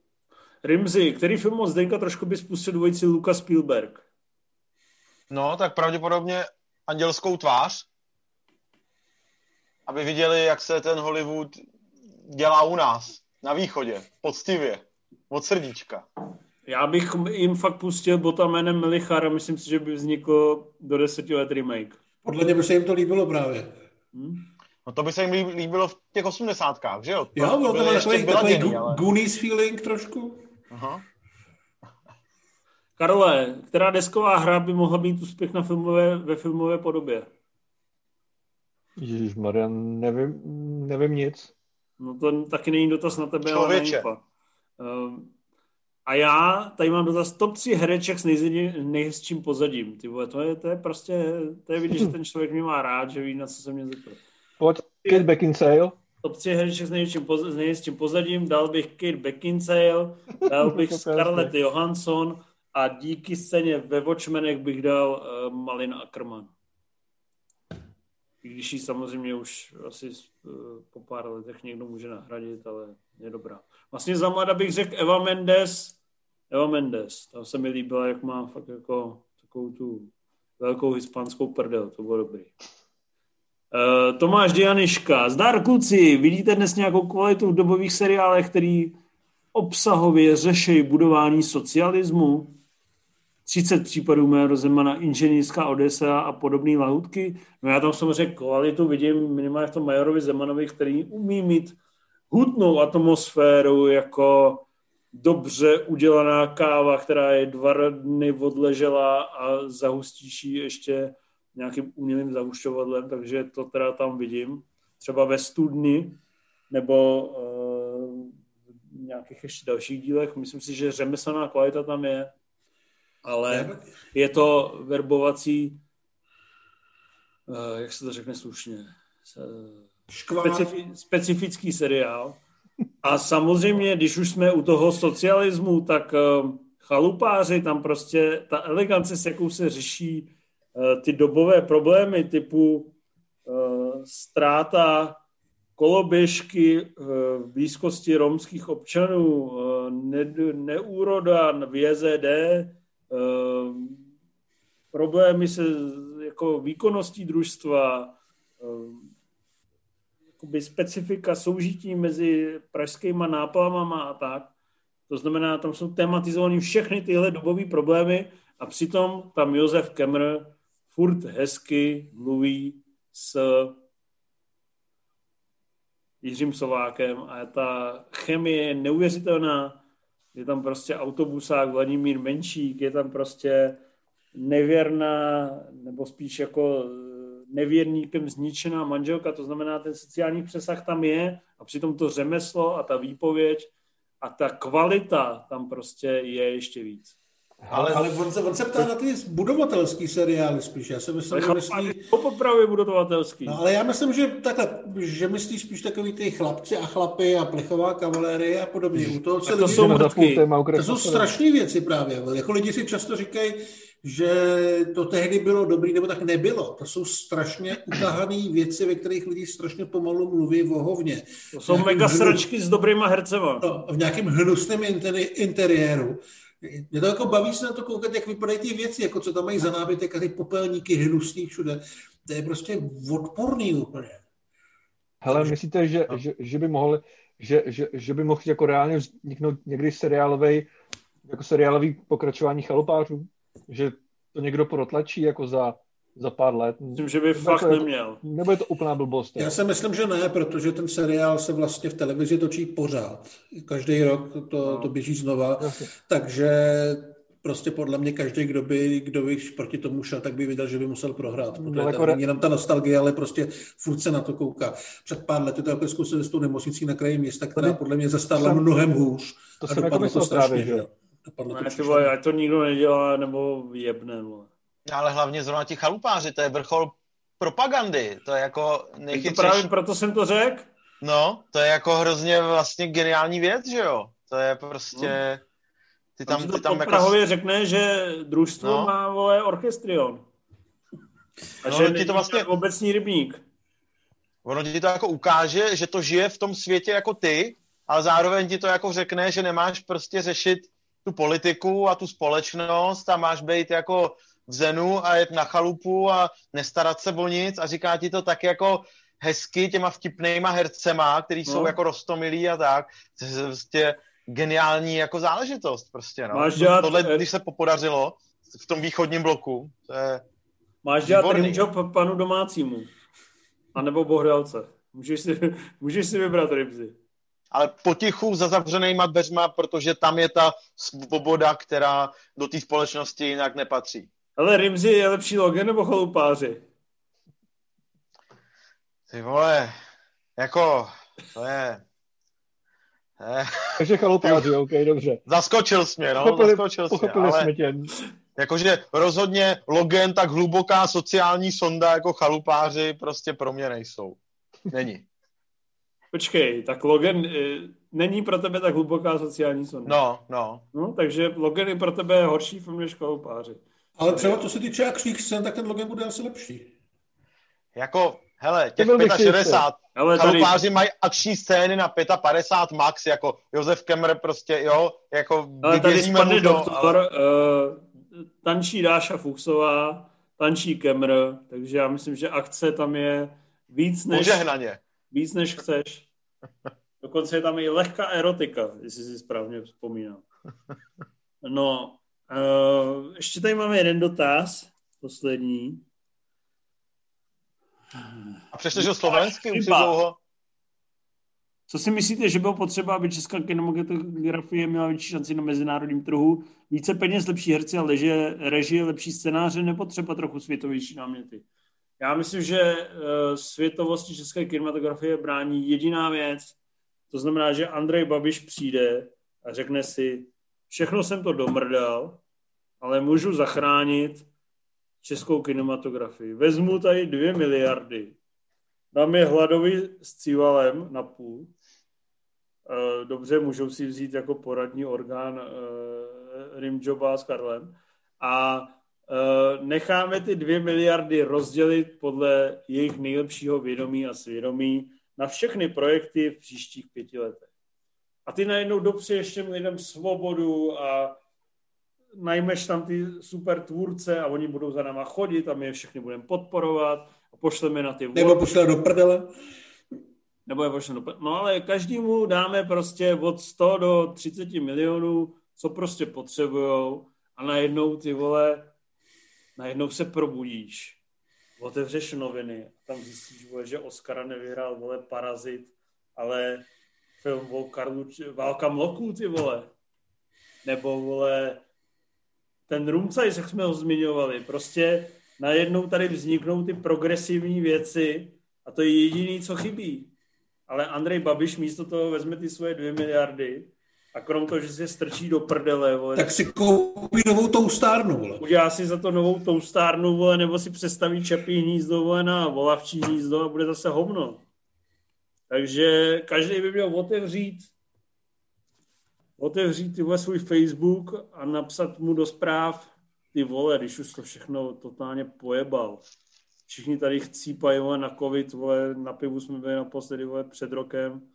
Rimzi, který film od Zdenka trošku by spustil dvojici Luka Spielberg? No, tak pravděpodobně Andělskou tvář, aby viděli, jak se ten Hollywood dělá u nás, na východě, poctivě, od srdíčka. Já bych jim fakt pustil bota jménem Melichar a myslím si, že by vznikl do deseti let remake. Podle mě by se jim to líbilo právě. Hmm? No to by se jim líbilo v těch osmdesátkách, že jo? To jo, bylo to takový, takový ale... Goonies feeling trošku. Aha. Karole, která desková hra by mohla být úspěch na filmové, ve filmové podobě? Ježíš Maria, nevím, nevím nic. No to taky není dotaz na tebe, Člověče. ale na uh, A já tady mám dotaz top 3 hereček s nejhezčím pozadím. Ty vole, to je, to je prostě, to je vidět, že ten člověk mě má rád, že ví, na co se mě zeptal. Pojď, Kate Beckinsale. Top 3 hereček s nejhezčím, poz, s nejhezčím pozadím, dal bych Kate Beckinsale, dal bych Scarlett Johansson a díky scéně ve Watchmenech bych dal uh, Malin Ackerman. Když ji samozřejmě už asi uh, po pár letech někdo může nahradit, ale je dobrá. Vlastně za mladá bych řekl Eva Mendes. Eva Mendes, ta se mi líbila, jak má fakt jako takovou tu velkou hispánskou prdel, to bylo dobrý. Uh, Tomáš Dianiška. Zdar kluci, vidíte dnes nějakou kvalitu v dobových seriálech, který obsahově řeší budování socialismu? 30 případů mého Zemana, inženýrská Odesa a podobné lahutky. No já tam samozřejmě kvalitu vidím minimálně v tom Majorovi Zemanovi, který umí mít hutnou atmosféru jako dobře udělaná káva, která je dva dny odležela a zahustíš ji ještě nějakým umělým zahušťovadlem, takže to teda tam vidím. Třeba ve studni nebo uh, v nějakých ještě dalších dílech. Myslím si, že řemeslná kvalita tam je ale je to verbovací, uh, jak se to řekne slušně, specifi, specifický seriál. A samozřejmě, když už jsme u toho socialismu, tak uh, chalupáři, tam prostě ta elegance, s jakou se řeší uh, ty dobové problémy typu ztráta koloběžky v blízkosti romských občanů, ne, neúroda v JZD, problémy se jako výkonností družstva, ehm, jakoby specifika soužití mezi pražskýma náplavama a tak. To znamená, tam jsou tematizované všechny tyhle dobové problémy a přitom tam Josef Kemr furt hezky mluví s Jiřím Sovákem a ta chemie je neuvěřitelná je tam prostě autobusák Vladimír Menšík, je tam prostě nevěrná, nebo spíš jako eh, nevěrníkem zničená manželka, to znamená, ten sociální přesah tam je a přitom to řemeslo a ta výpověď a ta kvalita tam prostě je ještě víc. Ale, ale on, se, on se ptá na ty budovatelský seriály spíš. Já si myslím, že myslí... popravě budovatelský. No, ale já myslím, že takhle, že myslí spíš takový ty chlapci a chlapy a plechová kavalérie a podobně. U toho se to lidi, jsou mrtky. To jsou strašné věci právě. Jako lidi si často říkají, že to tehdy bylo dobrý, nebo tak nebylo. To jsou strašně utahané věci, ve kterých lidi strašně pomalu mluví o hovně. To jsou mega hnu... sračky s dobrýma hercema. No, v nějakém hnusném interiéru mě to jako baví se na to koukat, jak vypadají ty věci, jako co tam mají za nábytek a ty popelníky hnusný všude. To je prostě odporný úplně. Hele, myslíte, že, no. že, že by mohl, že, že, že by mohl jako reálně vzniknout někdy seriálový, jako seriálový pokračování chalupářů? Že to někdo protlačí jako za, za pár let? Myslím, že by nebo fakt to, neměl. Nebo je to úplná blbost? Já si myslím, že ne, protože ten seriál se vlastně v televizi točí pořád. Každý rok to, no. to běží znova. Jasně. Takže prostě podle mě každý, kdo by, kdo by proti tomu šel, tak by viděl, že by musel prohrát. Protože no, jako není jenom ta nostalgie, ale prostě furt se na to kouká. Před pár lety to jako zkusil s tou nemocnicí na kraji města, která podle mě zastala mnohem hůř. To jsem jako myslel právě, že ne, to, vole, ať to nikdo nedělá, nebo jebne. Vole. Ale hlavně zrovna ti chalupáři, to je vrchol propagandy. To je jako nejchytřejší. To právě proto jsem to řekl. No, to je jako hrozně vlastně geniální věc, že jo? To je prostě... No. Ty tam, ty tam jako... Prahově řekne, že družstvo no. má, vole, orchestrion. A no, že ti to vlastně obecní rybník. Ono ti to jako ukáže, že to žije v tom světě jako ty, ale zároveň ti to jako řekne, že nemáš prostě řešit tu politiku a tu společnost a máš být jako v zenu a jet na chalupu a nestarat se o nic a říká ti to tak jako hezky těma vtipnýma hercema, který no. jsou jako rostomilí a tak. To je prostě geniální jako záležitost prostě, no. Máš dělat, Tohle, eh, když se popodařilo v tom východním bloku, to je Máš dělat job panu domácímu. A nebo bohdalce. Můžeš si, můžeš si vybrat rybzy. Ale potichu za zavřenýma dveřma, protože tam je ta svoboda, která do té společnosti jinak nepatří. Ale Rimzi je lepší logen nebo chalupáři? Ty vole, jako, to je... Eh. Takže chalupáři, OK, dobře. Zaskočil jsi mě, no, pochopili, zaskočil jsi mě, ale... jsme tě. Jakože rozhodně Logan tak hluboká sociální sonda jako chalupáři prostě pro mě nejsou. Není. Počkej, tak Logan e, není pro tebe tak hluboká sociální sonda. No, no. No, takže Logan je pro tebe horší film než chalupáři. Ale třeba to se týče akčních scén, tak ten Logan bude asi lepší. Jako, hele, těch 65, ale chalupáři tady... mají akční scény na 55 max, jako Josef Kemmer prostě, jo, jako ale tady spadne doktor, ale... uh, tančí Dáša Fuchsová, tančí Kemmer, takže já myslím, že akce tam je víc než... Požehnaně. Víc než chceš. Dokonce je tam i lehká erotika, jestli si správně vzpomínám. No, uh, ještě tady máme jeden dotaz, poslední. A přestože slovensky už dlouho... Co si myslíte, že bylo potřeba, aby česká kinematografie měla větší šanci na mezinárodním trhu? Více peněz, lepší herci a leže, režie, lepší scénáře nebo třeba trochu světovější náměty? Já myslím, že uh, světovosti české kinematografie brání jediná věc, to znamená, že Andrej Babiš přijde a řekne si, všechno jsem to domrdal, ale můžu zachránit českou kinematografii. Vezmu tady dvě miliardy, dám je hladovi s cívalem na půl. Eh, dobře, můžou si vzít jako poradní orgán eh, Rimjoba s Karlem. A eh, necháme ty dvě miliardy rozdělit podle jejich nejlepšího vědomí a svědomí na všechny projekty v příštích pěti letech. A ty najednou dopřeješ těm lidem svobodu a najmeš tam ty super tvůrce a oni budou za náma chodit a my je všechny budeme podporovat a pošleme na ty volby. Nebo pošleme do prdele. Nebo je pošleme do prdele. No ale každému dáme prostě od 100 do 30 milionů, co prostě potřebujou a najednou ty vole, najednou se probudíš, otevřeš noviny a tam zjistíš, vole, že Oscara nevyhrál, vole, Parazit, ale film o Karlu, Válka mloků, ty vole. Nebo, vole, ten size, jak jsme ho zmiňovali, prostě najednou tady vzniknou ty progresivní věci a to je jediný, co chybí. Ale Andrej Babiš místo toho vezme ty svoje dvě miliardy a krom toho, že se strčí do prdele, vole, tak si koupí novou toustárnu, vole. Udělá si za to novou toustárnu, vole, nebo si přestaví čepí hnízdo, vole, na volavčí hnízdo a bude zase hovno. Takže každý by měl otevřít otevřít ty vole svůj Facebook a napsat mu do zpráv, ty vole, když už to všechno totálně pojebal. Všichni tady chcípají vole, na covid, vole, na pivu jsme byli naposledy vole, před rokem.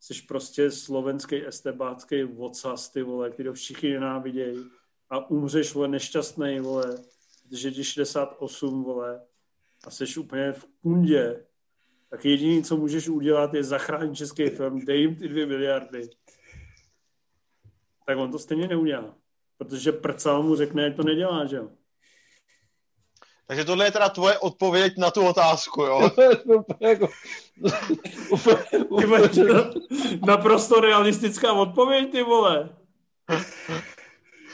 Jsi prostě slovenský estebácký vocas, ty vole, který všichni nenávidějí. A umřeš, vole, nešťastný, vole, protože ti 68, vole, a jsi úplně v kundě. Tak jediné, co můžeš udělat, je zachránit český film, dej jim ty dvě miliardy. Tak on to stejně neudělá. Protože prcal mu řekne, že to nedělá, že jo? Takže tohle je teda tvoje odpověď na tu otázku, jo? jako, naprosto realistická odpověď, ty vole.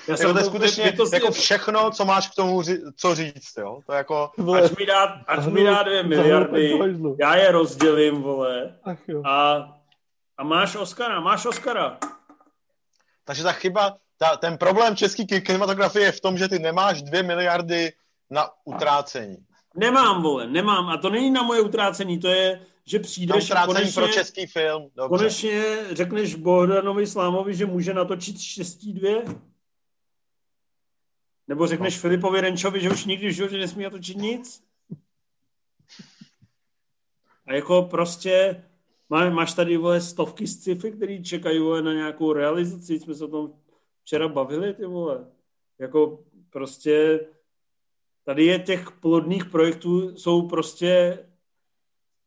Já jsem to je skutečně to jako všechno, co máš k tomu ří, co říct, jo? To je jako... Ať mi dá, ať mi dá dvě miliardy, já je rozdělím, vole. A, a máš Oscara, máš Oscara. Takže ta chyba, ta, ten problém české kinematografie je v tom, že ty nemáš dvě miliardy na utrácení. Nemám, vole, nemám. A to není na moje utrácení, to je, že přijdeš a konečně, pro český film. Dobře. Konečně řekneš Bohdanovi Slámovi, že může natočit štěstí dvě? Nebo řekneš no. Filipovi Renčovi, že už nikdy v životě nesmí natočit nic? A jako prostě má, máš tady vole stovky sci-fi, který čekají vole, na nějakou realizaci, jsme se o tom včera bavili, ty vole. Jako prostě tady je těch plodných projektů, jsou prostě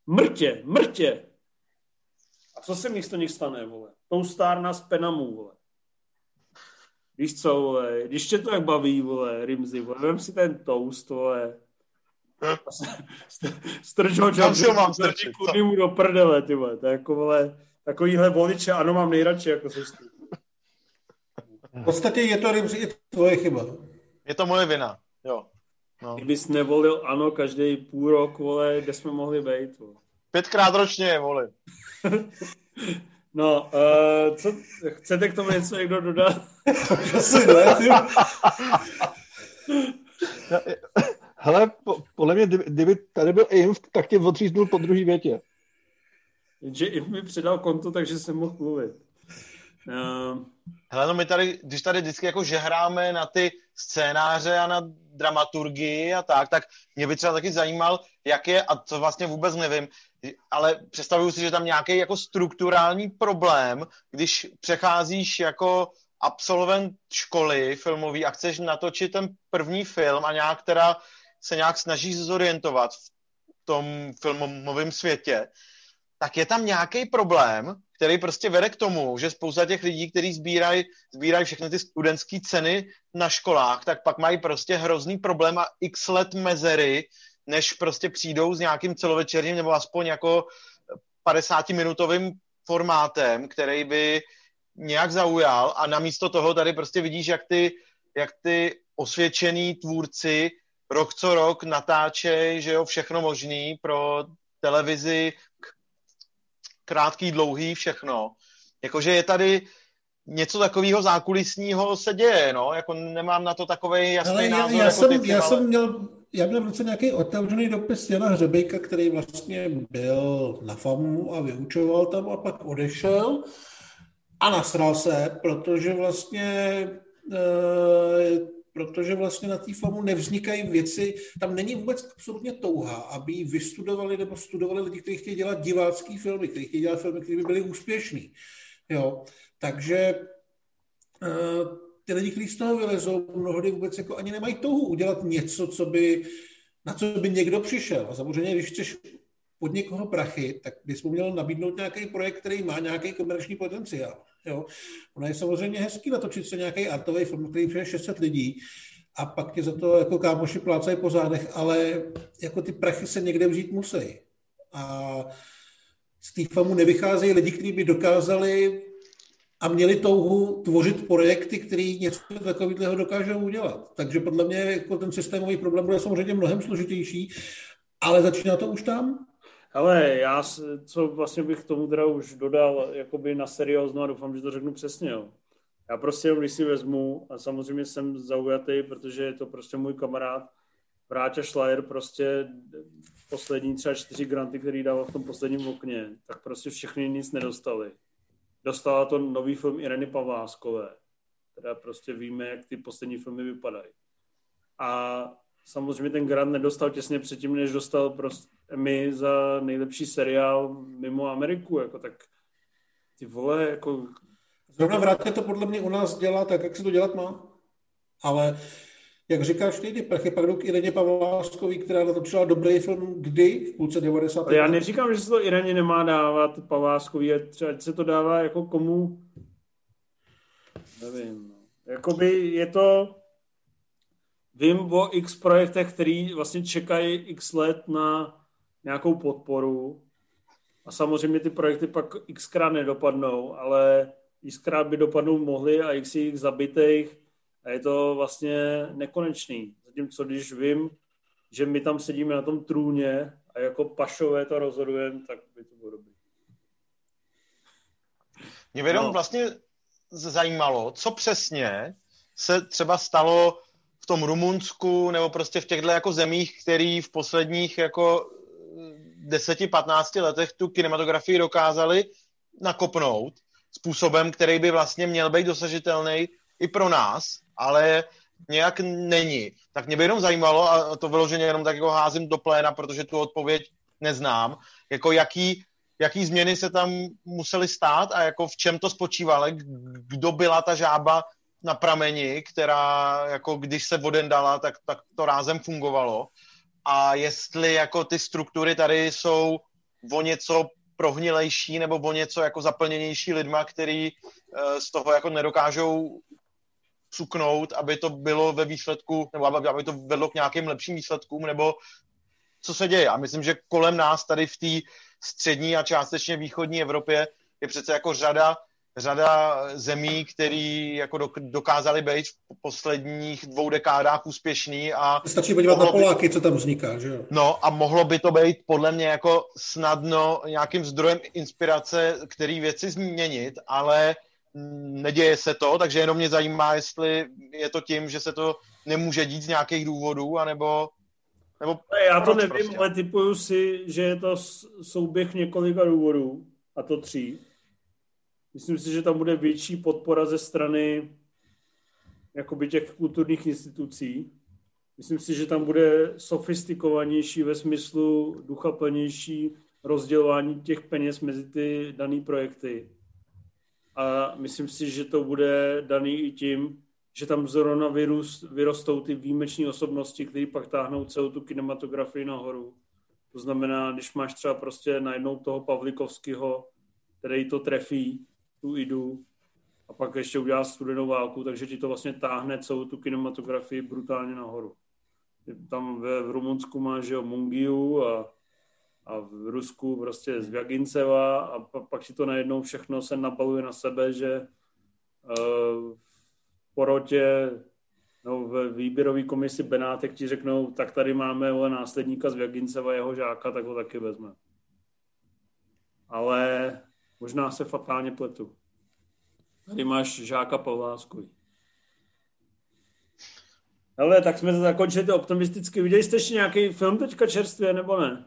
mrtě, mrtě. A co se místo nich stane, vole? Tou stárna z Penamu, vole. Víš co, vole, když tě to jak baví, vole, Rimzy, vole, vem si ten toast, vole. Strč ho, Kam si ho mám strčit? mu do prdele, ty vole, to je jako, vole, takovýhle voliče, ano, mám nejradši, jako se V podstatě je to, Rimzy, je tvoje chyba. Je to moje vina, jo. No. Kdybys nevolil ano každý půl rok, vole, kde jsme mohli být, vole. Pětkrát ročně je volit. No, uh, co, chcete k tomu něco někdo dodat? Asi ne, ty. Hele, po, podle mě, kdyby, tady byl Inf, tak tě odříznul po druhý větě. Jenže Inf mi předal konto, takže jsem mohl mluvit. Uh... Hele, no my tady, když tady vždycky jako žehráme na ty scénáře a na dramaturgii a tak, tak mě by třeba taky zajímal, jak je, a to vlastně vůbec nevím, ale představuju si, že tam nějaký jako strukturální problém, když přecházíš jako absolvent školy filmový a chceš natočit ten první film a nějak teda se nějak snažíš zorientovat v tom filmovém světě, tak je tam nějaký problém, který prostě vede k tomu, že spousta těch lidí, kteří sbírají sbíraj všechny ty studentské ceny na školách, tak pak mají prostě hrozný problém a x let mezery, než prostě přijdou s nějakým celovečerním nebo aspoň jako 50-minutovým formátem, který by nějak zaujal a namísto toho tady prostě vidíš, jak ty, jak ty osvědčený tvůrci rok co rok natáčejí, že jo, všechno možný pro televizi, krátký, dlouhý, všechno. Jakože je tady něco takového zákulisního se děje, no, jako nemám na to takový jasný ale názor. Já, já, jako jsem, ty, já ale... jsem měl, já měl v roce nějaký otevřený dopis Jana Hřebejka, který vlastně byl na FAMu a vyučoval tam a pak odešel a nasral se, protože vlastně e, protože vlastně na té FAMu nevznikají věci, tam není vůbec absolutně touha, aby ji vystudovali nebo studovali lidi, kteří chtějí dělat divácký filmy, kteří chtějí dělat filmy, které by byly úspěšný. Jo. Takže uh, ty lidi, kteří z toho vylezou, mnohdy vůbec jako ani nemají touhu udělat něco, co by, na co by někdo přišel. A samozřejmě, když chceš pod někoho prachy, tak bys mu měl nabídnout nějaký projekt, který má nějaký komerční potenciál. Jo. Ono je samozřejmě hezký natočit se nějaký artový film, který přijde 600 lidí a pak tě za to jako kámoši plácají po zádech, ale jako ty prachy se někde vzít musí. A z té famu nevycházejí lidi, kteří by dokázali a měli touhu tvořit projekty, který něco takového dokážou udělat. Takže podle mě jako ten systémový problém bude samozřejmě mnohem složitější, ale začíná to už tam. Ale já, co vlastně bych k tomu teda už dodal, jakoby na seriózno a doufám, že to řeknu přesně, jo. Já prostě když si vezmu, a samozřejmě jsem zaujatý, protože je to prostě můj kamarád, Vráťa Schleier prostě poslední třeba čtyři granty, který dával v tom posledním okně, tak prostě všechny nic nedostali. Dostala to nový film Ireny Pavláskové, teda prostě víme, jak ty poslední filmy vypadají. A samozřejmě ten grant nedostal těsně předtím, než dostal prostě Emmy za nejlepší seriál mimo Ameriku, jako tak ty vole, jako... Zrovna vrátně to podle mě u nás dělá tak, jak se to dělat má. Ale jak říkáš ty, ty prachy pak jdou k Ireně Pavláskový, která natočila dobrý film kdy? V půlce 90. Ale já neříkám, že se to Iraně nemá dávat Pavláskový, třeba se to dává jako komu, nevím, no. Jakoby je to, vím o x projektech, který vlastně čekají x let na nějakou podporu a samozřejmě ty projekty pak xkrát nedopadnou, ale xkrát by dopadnout mohly a x jich zabitých a je to vlastně nekonečný. Zatímco když vím, že my tam sedíme na tom trůně a jako pašové to rozhodujeme, tak by to bylo dobré. Mě by no. vlastně zajímalo, co přesně se třeba stalo v tom Rumunsku nebo prostě v těchto jako zemích, který v posledních jako 10-15 letech tu kinematografii dokázali nakopnout způsobem, který by vlastně měl být dosažitelný i pro nás, ale nějak není. Tak mě by jenom zajímalo, a to vyloženě jenom tak jako házím do pléna, protože tu odpověď neznám, jako jaký, jaký změny se tam musely stát a jako v čem to spočívalo, kdo byla ta žába na prameni, která jako když se voden dala, tak, tak to rázem fungovalo a jestli jako ty struktury tady jsou o něco prohnilejší nebo o něco jako zaplněnější lidma, který uh, z toho jako nedokážou cuknout, aby to bylo ve výsledku, nebo aby, aby to vedlo k nějakým lepším výsledkům, nebo co se děje. A myslím, že kolem nás tady v té střední a částečně východní Evropě je přece jako řada řada zemí, který jako dokázali být v posledních dvou dekádách úspěšný a... Stačí podívat na Poláky, by... co tam vzniká, že jo? No a mohlo by to být podle mě jako snadno nějakým zdrojem inspirace, který věci změnit, ale neděje se to, takže jenom mě zajímá, jestli je to tím, že se to nemůže dít z nějakých důvodů, anebo nebo Já to nevím, prostě? ale typuju si, že je to souběh několika důvodů, a to tří. Myslím si, že tam bude větší podpora ze strany jakoby těch kulturních institucí. Myslím si, že tam bude sofistikovanější ve smyslu duchaplnější rozdělování těch peněz mezi ty dané projekty. A myslím si, že to bude daný i tím, že tam zrovna vyrostou ty výjimeční osobnosti, které pak táhnou celou tu kinematografii nahoru. To znamená, když máš třeba prostě najednou toho Pavlikovského, který to trefí, tu idu a pak ještě udělá studenou válku, takže ti to vlastně táhne celou tu kinematografii brutálně nahoru. Tam ve, v Rumunsku máš jo, Mungiu a, a v Rusku prostě z Vjaginceva a pa, pak si to najednou všechno se nabaluje na sebe, že uh, v porotě no, v výběrové komisi Benátek ti řeknou, tak tady máme o následníka z Vjaginceva, jeho žáka, tak ho taky vezme. Ale Možná se fatálně pletu. Tady máš žáka Pavláskový. Ale tak jsme to zakončili optimisticky. Viděli jste ještě nějaký film teďka čerstvě, nebo ne?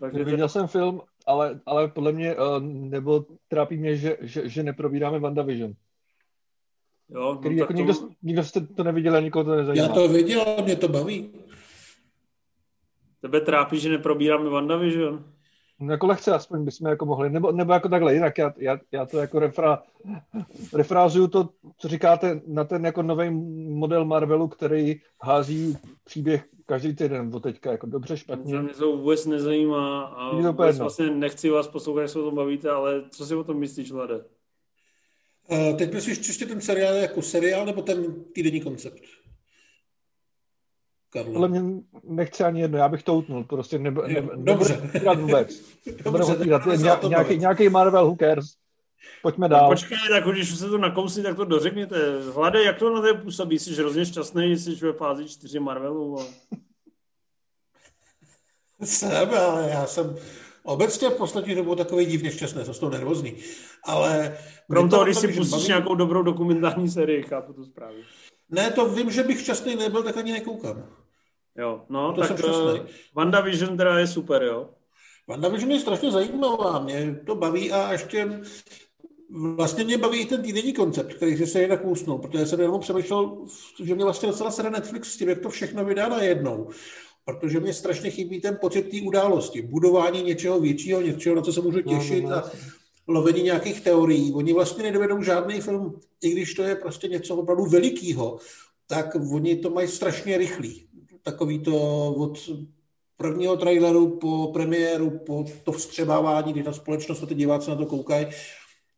Takže Viděl jsem film, ale, ale podle mě, uh, nebo trápí mě, že, že, že neprobíráme WandaVision. Jo, no Který, jako to... nikdo, nikdo jste to neviděl a nikoho to nezajímá. Já to viděl, mě to baví. Tebe trápí, že neprobíráme WandaVision? No jako lehce aspoň bychom jako mohli, nebo, nebo jako takhle, jinak já, já, já to jako refra, refrázuju to, co říkáte na ten jako nový model Marvelu, který hází příběh každý týden do teďka, jako dobře, špatně. Mě to vůbec nezajímá a vůbec vlastně nechci vás poslouchat, jak se o tom bavíte, ale co si o tom myslíš, Lade? Uh, teď myslíš ještě ten seriál jako seriál, nebo ten týdenní koncept? Karlo. Podle mě nechci ani jedno, já bych to utnul, prostě nebo, ne, Dobře. nebudu vůbec. Dobře, Ně, nějaký, nějaký Marvel, who cares. Pojďme dál. Počkej, tak když se to nakousí, tak to dořekněte. Hlade, jak to na té působí? Jsi hrozně šťastný, jsi ve fázi čtyři Marvelů. A... Jsem, ale já jsem obecně v poslední dobou takový divně šťastný, to jsou nervózní. Ale... Krom toho, když si pustíš baví... nějakou dobrou dokumentární sérii, chápu to správně. Ne, to vím, že bych šťastný nebyl, tak ani nekoukám. Jo, no, to tak uh, WandaVision teda je super, jo? WandaVision je strašně zajímavá, mě to baví a ještě vlastně mě baví i ten týdenní koncept, který si se jinak úsnul, protože jsem jenom přemýšlel, že mě vlastně docela sere Netflix s tím, jak to všechno vydá najednou. Protože mě strašně chybí ten pocit té události, budování něčeho většího, něčeho, na co se můžu no, těšit no, no, a, lovení nějakých teorií. Oni vlastně nedovedou žádný film, i když to je prostě něco opravdu velikýho, tak oni to mají strašně rychlý. Takový to od prvního traileru po premiéru, po to vstřebávání, kdy ta společnost a ty diváci na to koukají,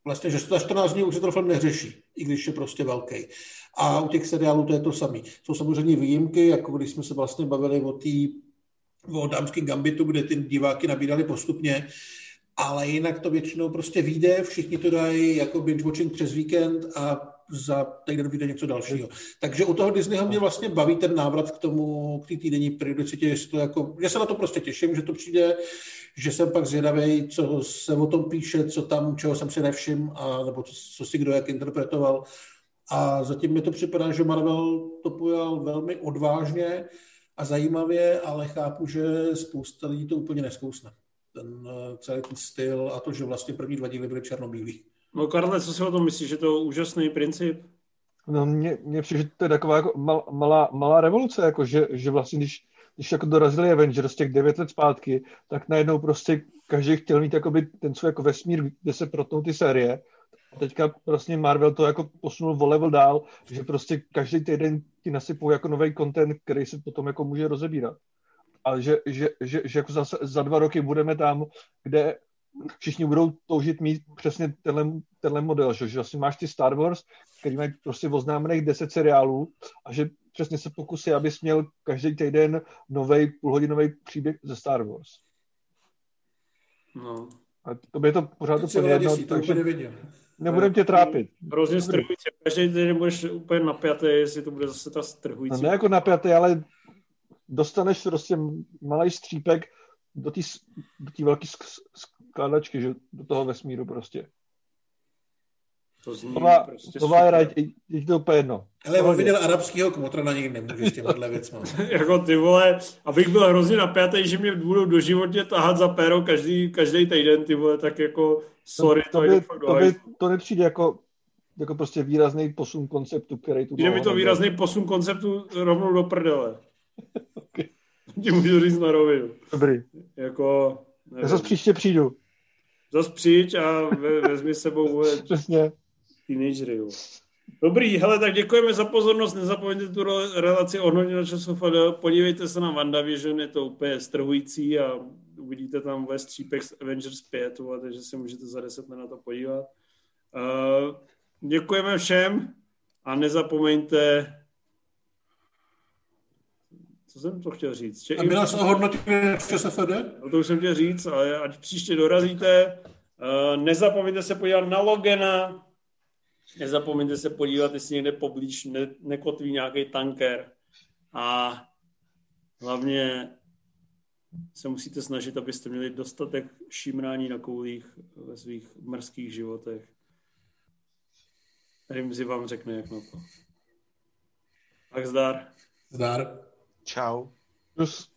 vlastně, že za 14 dní už se ten film neřeší, i když je prostě velký. A u těch seriálů to je to samé. Jsou samozřejmě výjimky, jako když jsme se vlastně bavili o té o dámském gambitu, kde ty diváky nabídali postupně, ale jinak to většinou prostě vyjde, všichni to dají jako binge watching přes víkend a za týden vyjde něco dalšího. Takže u toho Disneyho mě vlastně baví ten návrat k tomu, k té týdenní periodicitě, že, to jako, že se na to prostě těším, že to přijde, že jsem pak zvědavý, co se o tom píše, co tam, čeho jsem si nevšiml, a, nebo co, co si kdo jak interpretoval. A zatím mi to připadá, že Marvel to pojal velmi odvážně a zajímavě, ale chápu, že spousta lidí to úplně neskousne. Ten eh, celý ten styl a to, že vlastně první dva díly byly černobílý. No Karle, co si o tom myslíš, že to je úžasný princip? No mně, mně přijde, že to je taková jako mal, malá, malá revoluce, jako že, že vlastně když, když jako dorazili Avengers těch devět let zpátky, tak najednou prostě každý chtěl mít jakoby ten svůj jako vesmír, kde se protnou ty série. A teďka vlastně Marvel to jako posunul o level dál, že prostě každý týden ti nasypou jako nový content, který se potom jako může rozebírat. Ale že, že, že, že jako zase za dva roky budeme tam, kde všichni budou toužit mít přesně tenhle, tenhle model, že, že vlastně máš ty Star Wars, který mají prostě oznámených 10 seriálů a že přesně se pokusí, abys měl každý týden nový půlhodinový příběh ze Star Wars. No. A to by to pořád úplně jedno, takže nebudem tě trápit. Hrozně strhující. Každý týden budeš úplně napjatý, jestli to bude zase ta strhující. No ne jako napjatý, ale dostaneš prostě malý střípek do té velké skládačky, že do toho vesmíru prostě. To zní Tohle, prostě tohle je rád, je to úplně jedno. Ale on viděl arabského kmotra, na něj nemůže s těmhle věcmi. jako ty vole, abych byl hrozně napjatý, že mě budou doživotně tahat za péro každý, každý týden, ty vole, tak jako sorry, to, to, by, to, by, to nepřijde jako, jako prostě výrazný posun konceptu, který tu Jde mi to výrazný posun konceptu rovnou do prdele. okay. Ti můžu říct na rovinu. Dobrý. Jako, nevím. Já zase příště přijdu. Zas přijď a ve, vezmi s sebou Přesně. Teenagery. Jo. Dobrý, hele, tak děkujeme za pozornost, nezapomeňte tu relaci ohnout na času podívejte se na WandaVision, je to úplně strhující a uvidíte tam ve střípek Avengers 5, takže se můžete za 10 na to podívat. Uh, děkujeme všem a nezapomeňte co jsem to chtěl říct? Že Aby nás ohodnotili ČSFD? No to už jsem chtěl říct, ale ať příště dorazíte, uh, nezapomeňte se podívat na Logena, nezapomeňte se podívat, jestli někde poblíž ne, nekotví nějaký tanker a hlavně se musíte snažit, abyste měli dostatek šimrání na koulích ve svých mrzkých životech. Rimzi vám řekne, jak na to. Tak zdar. Zdar. Čau. Plus